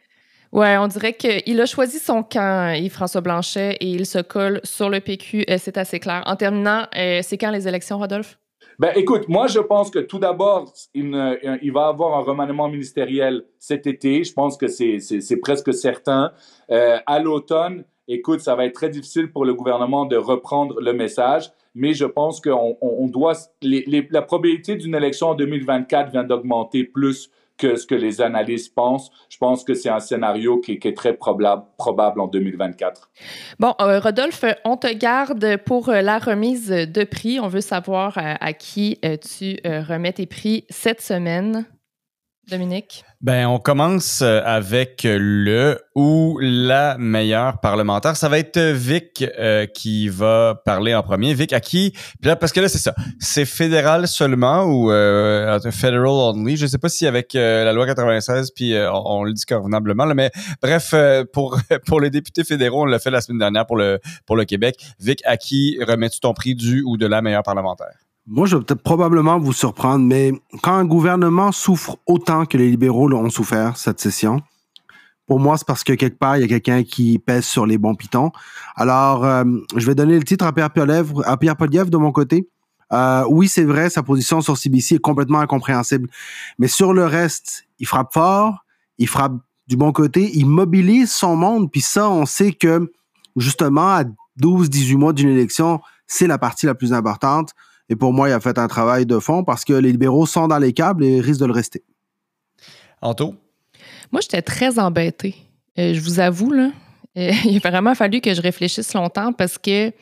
Ouais, on dirait qu'il a choisi son camp, Yves-François Blanchet, et il se colle sur le PQ. Euh, c'est assez clair. En terminant, euh, c'est quand les élections, Rodolphe? Ben, écoute, moi, je pense que tout d'abord, il, il, va avoir un remaniement ministériel cet été. Je pense que c'est presque certain. Euh, à l'automne, écoute, ça va être très difficile pour le gouvernement de reprendre le message, mais je pense qu'on on doit. Les, la probabilité d'une élection en 2024 vient d'augmenter plus que ce que les analystes pensent. Je pense que c'est un scénario qui, est très probable, probable en 2024. Bon, euh, Rodolphe, on te garde pour euh, la remise de prix. On veut savoir euh, à qui tu remets tes prix cette semaine. Dominique? Ben, on commence euh, avec le ou la meilleure parlementaire. Ça va être Vic euh, qui va parler en premier. Vic, à qui? Parce que là, c'est ça. C'est fédéral seulement ou euh, federal only? Je sais pas si avec la loi 96, puis on, le dit convenablement, là, mais bref, pour, pour les députés fédéraux, on l'a fait la semaine dernière pour le, pour le Québec. Vic, à qui remets-tu ton prix du ou de la meilleure parlementaire? Moi, je vais peut-être probablement vous surprendre, mais quand un gouvernement souffre autant que les libéraux l'ont souffert cette session, pour moi, c'est parce que quelque part, il y a quelqu'un qui pèse sur les bons pitons. Alors, euh, je vais donner le titre à Pierre Poliev, à Pierre de mon côté. Euh, oui, c'est vrai, sa position sur CBC est complètement incompréhensible. Mais sur le reste, il frappe fort, il frappe du bon côté, il mobilise son monde. Puis ça, on sait que, justement, à 12, 18 mois d'une élection, c'est la partie la plus importante. Et pour moi, il a fait un travail de fond parce que les libéraux sont dans les câbles et risquent de le rester. Anto? Moi, j'étais très embêtée. Euh, je vous avoue, là, euh, il a vraiment fallu que je réfléchisse longtemps parce que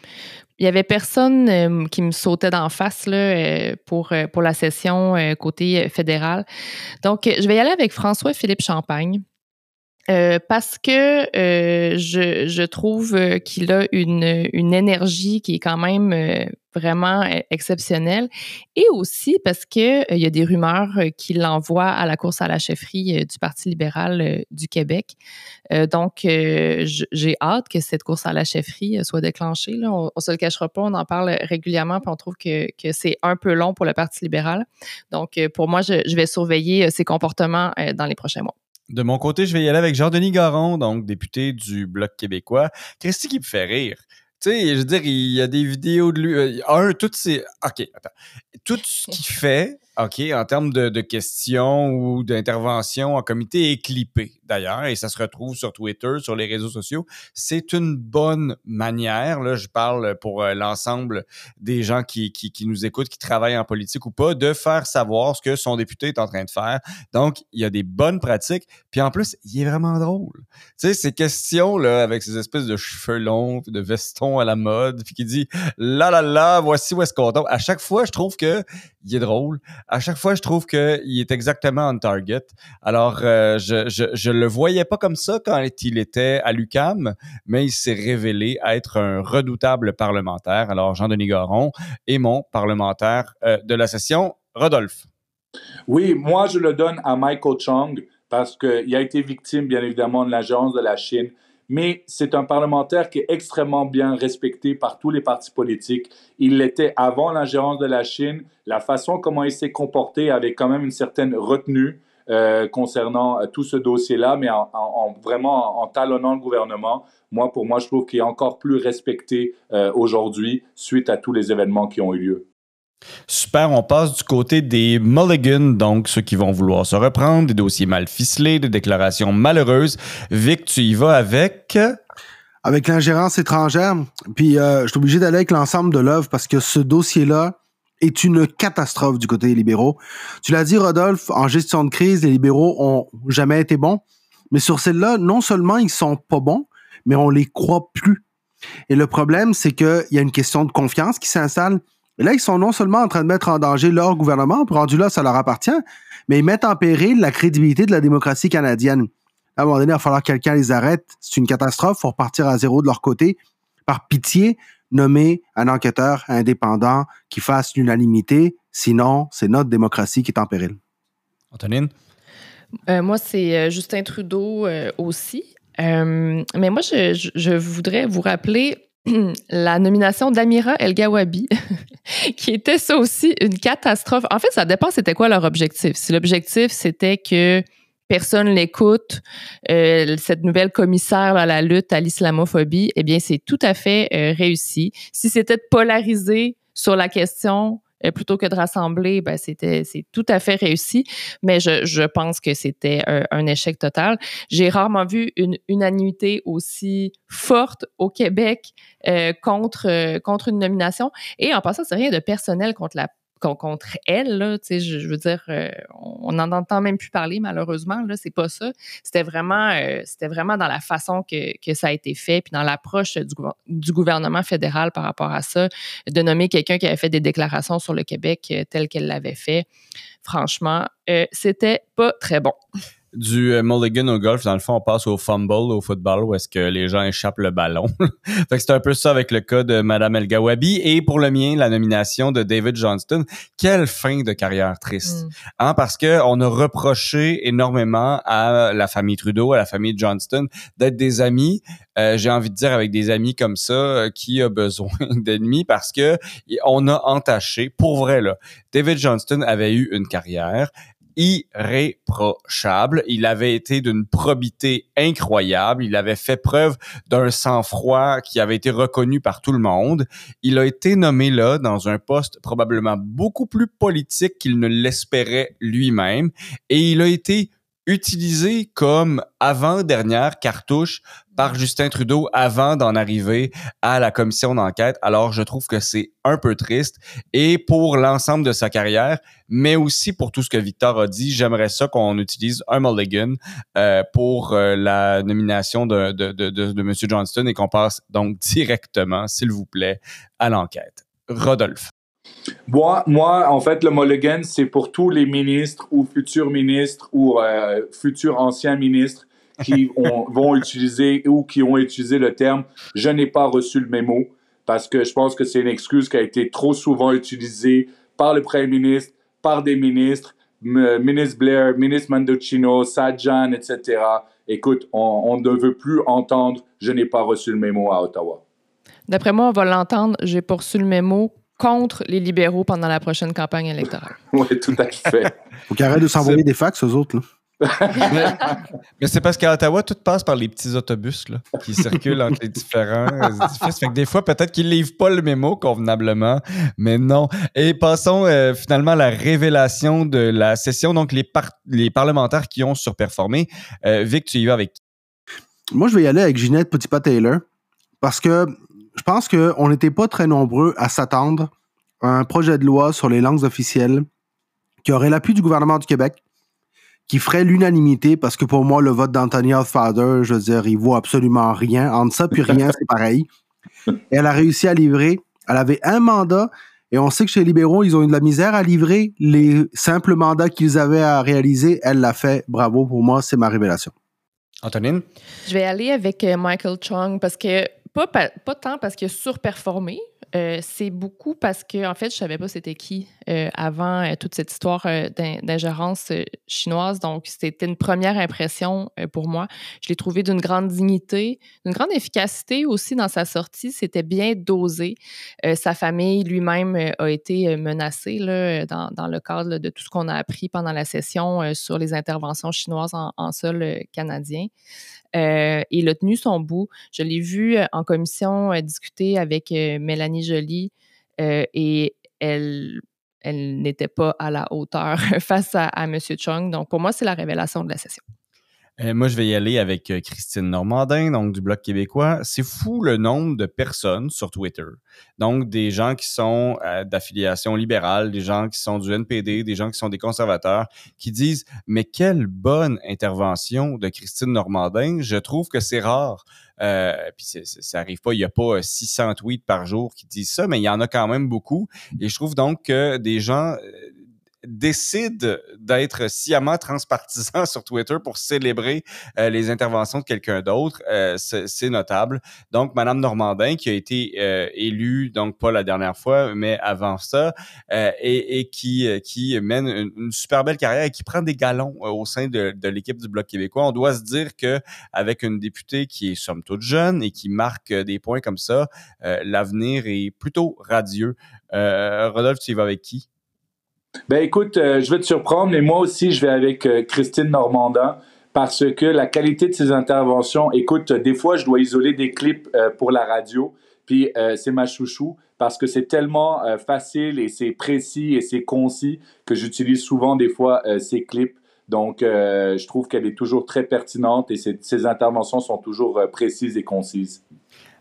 il y avait personne euh, qui me sautait d'en face là, pour, pour la session côté fédéral. Donc, je vais y aller avec François-Philippe Champagne. Euh, parce que euh, je, je, trouve qu'il a une, une, énergie qui est quand même vraiment exceptionnelle et aussi parce que il y a des rumeurs qui l'envoient à la course à la chefferie du Parti libéral du Québec. donc, j'ai hâte que cette course à la chefferie soit déclenchée. On, ne se le cachera pas, on en parle régulièrement, puis on trouve que, c'est un peu long pour le Parti libéral. Donc, pour moi, je, je vais surveiller ses comportements dans les prochains mois. De mon côté, je vais y aller avec Jean-Denis Garon, donc député du Bloc québécois. Qu'est-ce qui me fait rire? Tu sais, je veux dire, il y a des vidéos de lui. Euh, un, toutes ces. OK, attends. Tout ce qu'il fait, OK, en termes de, de questions ou d'intervention en comité est clippé, d'ailleurs, et ça se retrouve sur Twitter, sur les réseaux sociaux. C'est une bonne manière, là, je parle pour euh, l'ensemble des gens qui, qui, qui, nous écoutent, qui travaillent en politique ou pas, de faire savoir ce que son député est en train de faire. Donc, il y a des bonnes pratiques, puis en plus, il est vraiment drôle. Tu sais, ces questions, là, avec ces espèces de cheveux longs, de vestons à la mode, puis qui dit « là, là, là, voici où est-ce qu'on tombe ». À chaque fois, je trouve que il est drôle à chaque fois, je trouve qu'il est exactement on target. Alors, euh, je, je, je le voyais pas comme ça quand il était à l'UCAM, mais il s'est révélé être un redoutable parlementaire. Alors, Jean-Denis Garon est mon parlementaire euh, de la session. Rodolphe. Oui, moi, je le donne à Michael Chung parce qu'il a été victime, bien évidemment, de l'agence de la Chine mais c'est un parlementaire qui est extrêmement bien respecté par tous les partis politiques. Il l'était avant l'ingérence de la Chine. La façon comment il s'est comporté avait quand même une certaine retenue euh, concernant euh, tout ce dossier-là, mais en, vraiment en, talonnant le gouvernement. Moi, pour moi, je trouve qu'il est encore plus respecté euh, aujourd'hui suite à tous les événements qui ont eu lieu. Super, on passe du côté des mulligans, donc ceux qui vont vouloir se reprendre, des dossiers mal ficelés, des déclarations malheureuses. Vic, tu y vas avec? Avec l'ingérence étrangère. Puis euh, je suis obligé d'aller avec l'ensemble de l'œuvre parce que ce dossier-là est une catastrophe du côté des libéraux. Tu l'as dit, Rodolphe, en gestion de crise, les libéraux ont jamais été bons. Mais sur celle-là, non seulement ils sont pas bons, mais on les croit plus Et le problème, c'est qu'il y a une question de confiance qui s'installe. Et là, ils sont non seulement en train de mettre en danger leur gouvernement, rendu là, ça leur appartient, mais ils mettent en péril la crédibilité de la démocratie canadienne. À un moment donné, il va falloir que quelqu'un les arrête. C'est une catastrophe. Il faut repartir à zéro de leur côté. Par pitié, nommer un enquêteur indépendant qui fasse l'unanimité. Sinon, c'est notre démocratie qui est en péril. Antonine? Euh, moi, c'est euh, Justin Trudeau euh, aussi. mais moi, je, je, voudrais vous rappeler la nomination d'Amira El-Gawabi, qui était ça aussi une catastrophe. En fait, ça dépend c'était quoi leur objectif? Si l'objectif, c'était que personne l'écoute, euh, cette nouvelle commissaire à la lutte à l'islamophobie, eh bien, c'est tout à fait euh, réussi. Si c'était de polariser sur la question plutôt que de rassembler, ben c'était c'est tout à fait réussi. Mais je, pense que c'était un, échec total. J'ai rarement vu une unanimité aussi forte au Québec contre contre une nomination. Et en passant, c'est rien de personnel contre la contre elle, là, je, veux dire, euh, on n'en entend même plus parler, malheureusement, là, c'est pas ça. C'était vraiment, euh, dans la façon que, ça a été fait, puis dans l'approche du, gouvernement fédéral par rapport à ça, de nommer quelqu'un qui avait fait des déclarations sur le Québec euh, tel qu'elle l'avait fait. Franchement, c'était pas très bon du euh, mulligan au golf, dans le fond, on passe au fumble au football où est-ce que les gens échappent le ballon. fait que c'est un peu ça avec le cas de Madame El Gawabi et pour le mien, la nomination de David Johnston. Quelle fin de carrière triste. Mm. Hein, parce que on a reproché énormément à la famille Trudeau, à la famille Johnston d'être des amis. Euh, j'ai envie de dire avec des amis comme ça, euh, qui a besoin d'ennemis parce que on a entaché, pour vrai là, David Johnston avait eu une carrière, irréprochable. Il avait été d'une probité incroyable. Il avait fait preuve d'un sang-froid qui avait été reconnu par tout le monde. Il a été nommé là dans un poste probablement beaucoup plus politique qu'il ne l'espérait lui-même et il a été utilisé comme avant-dernière cartouche par Justin Trudeau avant d'en arriver à la commission d'enquête. Alors, je trouve que c'est un peu triste. Et pour l'ensemble de sa carrière, mais aussi pour tout ce que Victor a dit, j'aimerais ça qu'on utilise un mulligan euh, pour euh, la nomination de, de, de, de, de M. Johnston et qu'on passe donc directement, s'il vous plaît, à l'enquête. Rodolphe. Moi, moi, en fait, le mulligan, c'est pour tous les ministres ou futurs ministres ou euh, futurs anciens ministres qui vont utiliser ou qui ont utilisé le terme « je n'ai pas reçu le mémo » parce que je pense que c'est une excuse qui a été trop souvent utilisée par le premier ministre, par des ministres, ministre Blair, ministre Mandocino, Sajan, etc. Écoute, on, on ne veut plus entendre « je n'ai pas reçu le mémo à Ottawa ». D'après moi, on va l'entendre « j'ai pas reçu le mémo » contre les libéraux pendant la prochaine campagne électorale. oui, tout à fait. Faut qu'ils arrêtent de s'envoyer des fax aux autres. Là. mais, c'est parce qu'à Ottawa, tout passe par les petits autobus là, qui circulent entre les différents édifices. Fait que des fois, peut-être qu'ils ne livrent pas le mémo convenablement, mais non. Et passons euh, finalement à la révélation de la session. Donc, les, les parlementaires qui ont surperformé. Euh, Vic, tu y vas avec qui? Moi, je vais y aller avec Ginette Petitpas-Taylor parce que je pense qu'on n'était pas très nombreux à s'attendre à un projet de loi sur les langues officielles qui aurait l'appui du gouvernement du Québec, qui ferait l'unanimité, parce que pour moi, le vote d'Anthony Father, je veux dire, il vaut absolument rien. Entre ça puis rien, c'est pareil. Et elle a réussi à livrer. Elle avait un mandat, et on sait que chez les libéraux, ils ont eu de la misère à livrer les simples mandats qu'ils avaient à réaliser. Elle l'a fait. Bravo pour moi, c'est ma révélation. Antonine? Je vais aller avec euh, Michael Chung parce que pas, tant parce a surperformé, euh, c'est beaucoup parce que, en fait, je savais pas c'était qui euh, avant euh, toute cette histoire d'ingérence chinoise. Donc, c'était une première impression pour moi. Je l'ai trouvé d'une grande dignité, d'une grande efficacité aussi dans sa sortie. C'était bien dosé. sa famille lui-même a été menacée là, dans, le cadre de tout ce qu'on a appris pendant la session sur les interventions chinoises en sol canadien. Euh, il a tenu son bout. Je l'ai vu euh, en commission euh, discuter avec Mélanie Joly et elle, n'était pas à la hauteur face à, à M. Chung. Donc, pour moi, c'est la révélation de la session. Euh, moi, je vais y aller avec euh, Christine Normandin, donc du Bloc québécois. C'est fou le nombre de personnes sur Twitter. Donc, des gens qui sont euh, d'affiliation libérale, des gens qui sont du NPD, des gens qui sont des conservateurs, qui disent Mais quelle bonne intervention de Christine Normandin. Je trouve que c'est rare. Euh, puis ça arrive pas, il y a pas 600 tweets par jour qui disent ça, mais il y en a quand même beaucoup. Et je trouve donc que des gens décide d'être sciemment transpartisan sur Twitter pour célébrer euh, les interventions de quelqu'un d'autre, euh, c'est notable. Donc, Madame Normandin, qui a été euh, élue, donc pas la dernière fois, mais avant ça, et, qui, mène une, super belle carrière et qui prend des galons au sein de, de l'équipe du Bloc québécois. On doit se dire que avec une députée qui est somme toute jeune et qui marque des points comme ça, l'avenir est plutôt radieux. Rodolphe, tu y vas avec qui? Ben écoute, euh, je vais te surprendre, mais moi aussi, je vais avec euh, Christine Normandin parce que la qualité de ses interventions, écoute, des fois, je dois isoler des clips euh, pour la radio, puis c'est ma chouchou parce que c'est tellement facile et c'est précis et c'est concis que j'utilise souvent des fois ces clips. Donc, je trouve qu'elle est toujours très pertinente et ses interventions sont toujours précises et concises.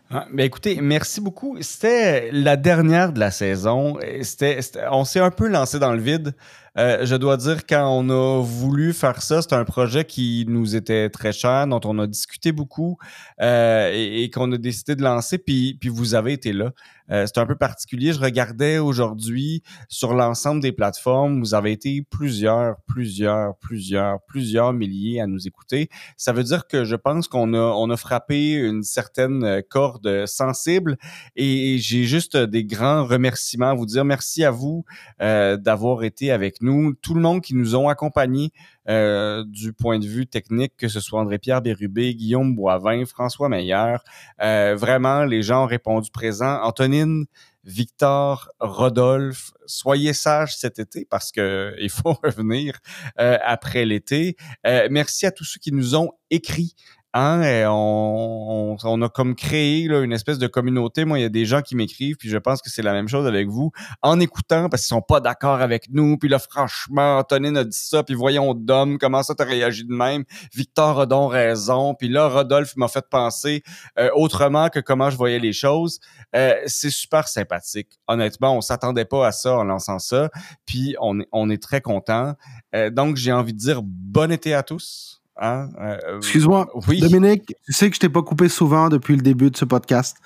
Ah, ben écoutez, merci beaucoup. C'était la dernière de la saison. C'était, on s'est un peu lancé dans le vide. Euh, je dois dire, quand on a voulu faire ça, c'est un projet qui nous était très cher, dont on a discuté beaucoup euh, et, et qu'on a décidé de lancer, puis, puis vous avez été là. Euh, c'est un peu particulier. Je regardais aujourd'hui sur l'ensemble des plateformes, vous avez été plusieurs, plusieurs, plusieurs, plusieurs milliers à nous écouter. Ça veut dire que je pense qu'on a, on a frappé une certaine corde sensible et j'ai juste des grands remerciements à vous dire. Merci à vous euh, d'avoir été avec nous, tout le monde qui nous ont accompagnés euh, du point de vue technique, que ce soit André-Pierre Bérubé, Guillaume Boivin, François Meilleur. Euh, vraiment, les gens ont répondu présent. Antonine, Victor, Rodolphe, soyez sages cet été parce que il faut revenir euh, après l'été. merci à tous ceux qui nous ont écrit Hein, on, on, a comme créé une espèce de communauté. Moi, il y a des gens qui m'écrivent, puis je pense que c'est la même chose avec vous, en écoutant parce qu'ils sont pas d'accord avec nous. Puis là, franchement, Antonine a dit ça, puis voyons Dom, comment ça t'as réagi de même? Victor a donc raison. Puis là, Rodolphe m'a fait penser euh, autrement que comment je voyais les choses. Euh, c'est super sympathique. Honnêtement, on s'attendait pas à ça en lançant ça. Puis on est, on est très content. Euh, donc, j'ai envie de dire bon été à tous. Hein? Euh, euh, Excuse-moi, Dominique, tu sais que je t'ai pas coupé souvent depuis le début de ce podcast,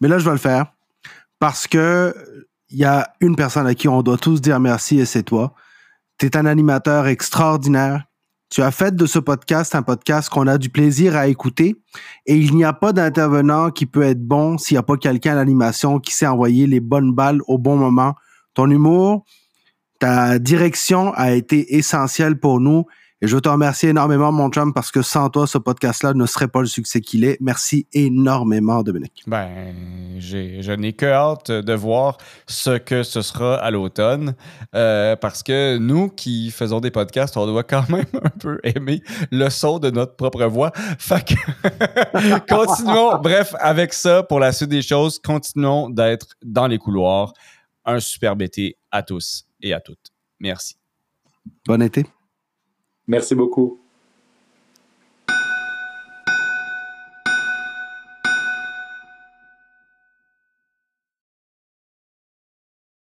mais là, je vais le faire parce que il y a une personne à qui on doit tous dire merci et c'est toi. Tu es un animateur extraordinaire. Tu as fait de ce podcast un podcast qu'on a du plaisir à écouter et il n'y a pas d'intervenant qui peut être bon s'il n'y a pas quelqu'un à l'animation qui sait envoyer les bonnes balles au bon moment. Ton humour, ta direction a été essentielle pour nous et je te remercier énormément, mon chum, parce que sans toi, ce podcast-là ne serait pas le succès qu'il est. Merci énormément, Dominique. Ben, je n'ai que hâte de voir ce que ce sera à l'automne, euh, parce que nous qui faisons des podcasts, on doit quand même un peu aimer le son de notre propre voix. Fait que, continuons. Bref, avec ça, pour la suite des choses, continuons d'être dans les couloirs. Un superbe été à tous et à toutes. Merci. Bon été. Merci beaucoup.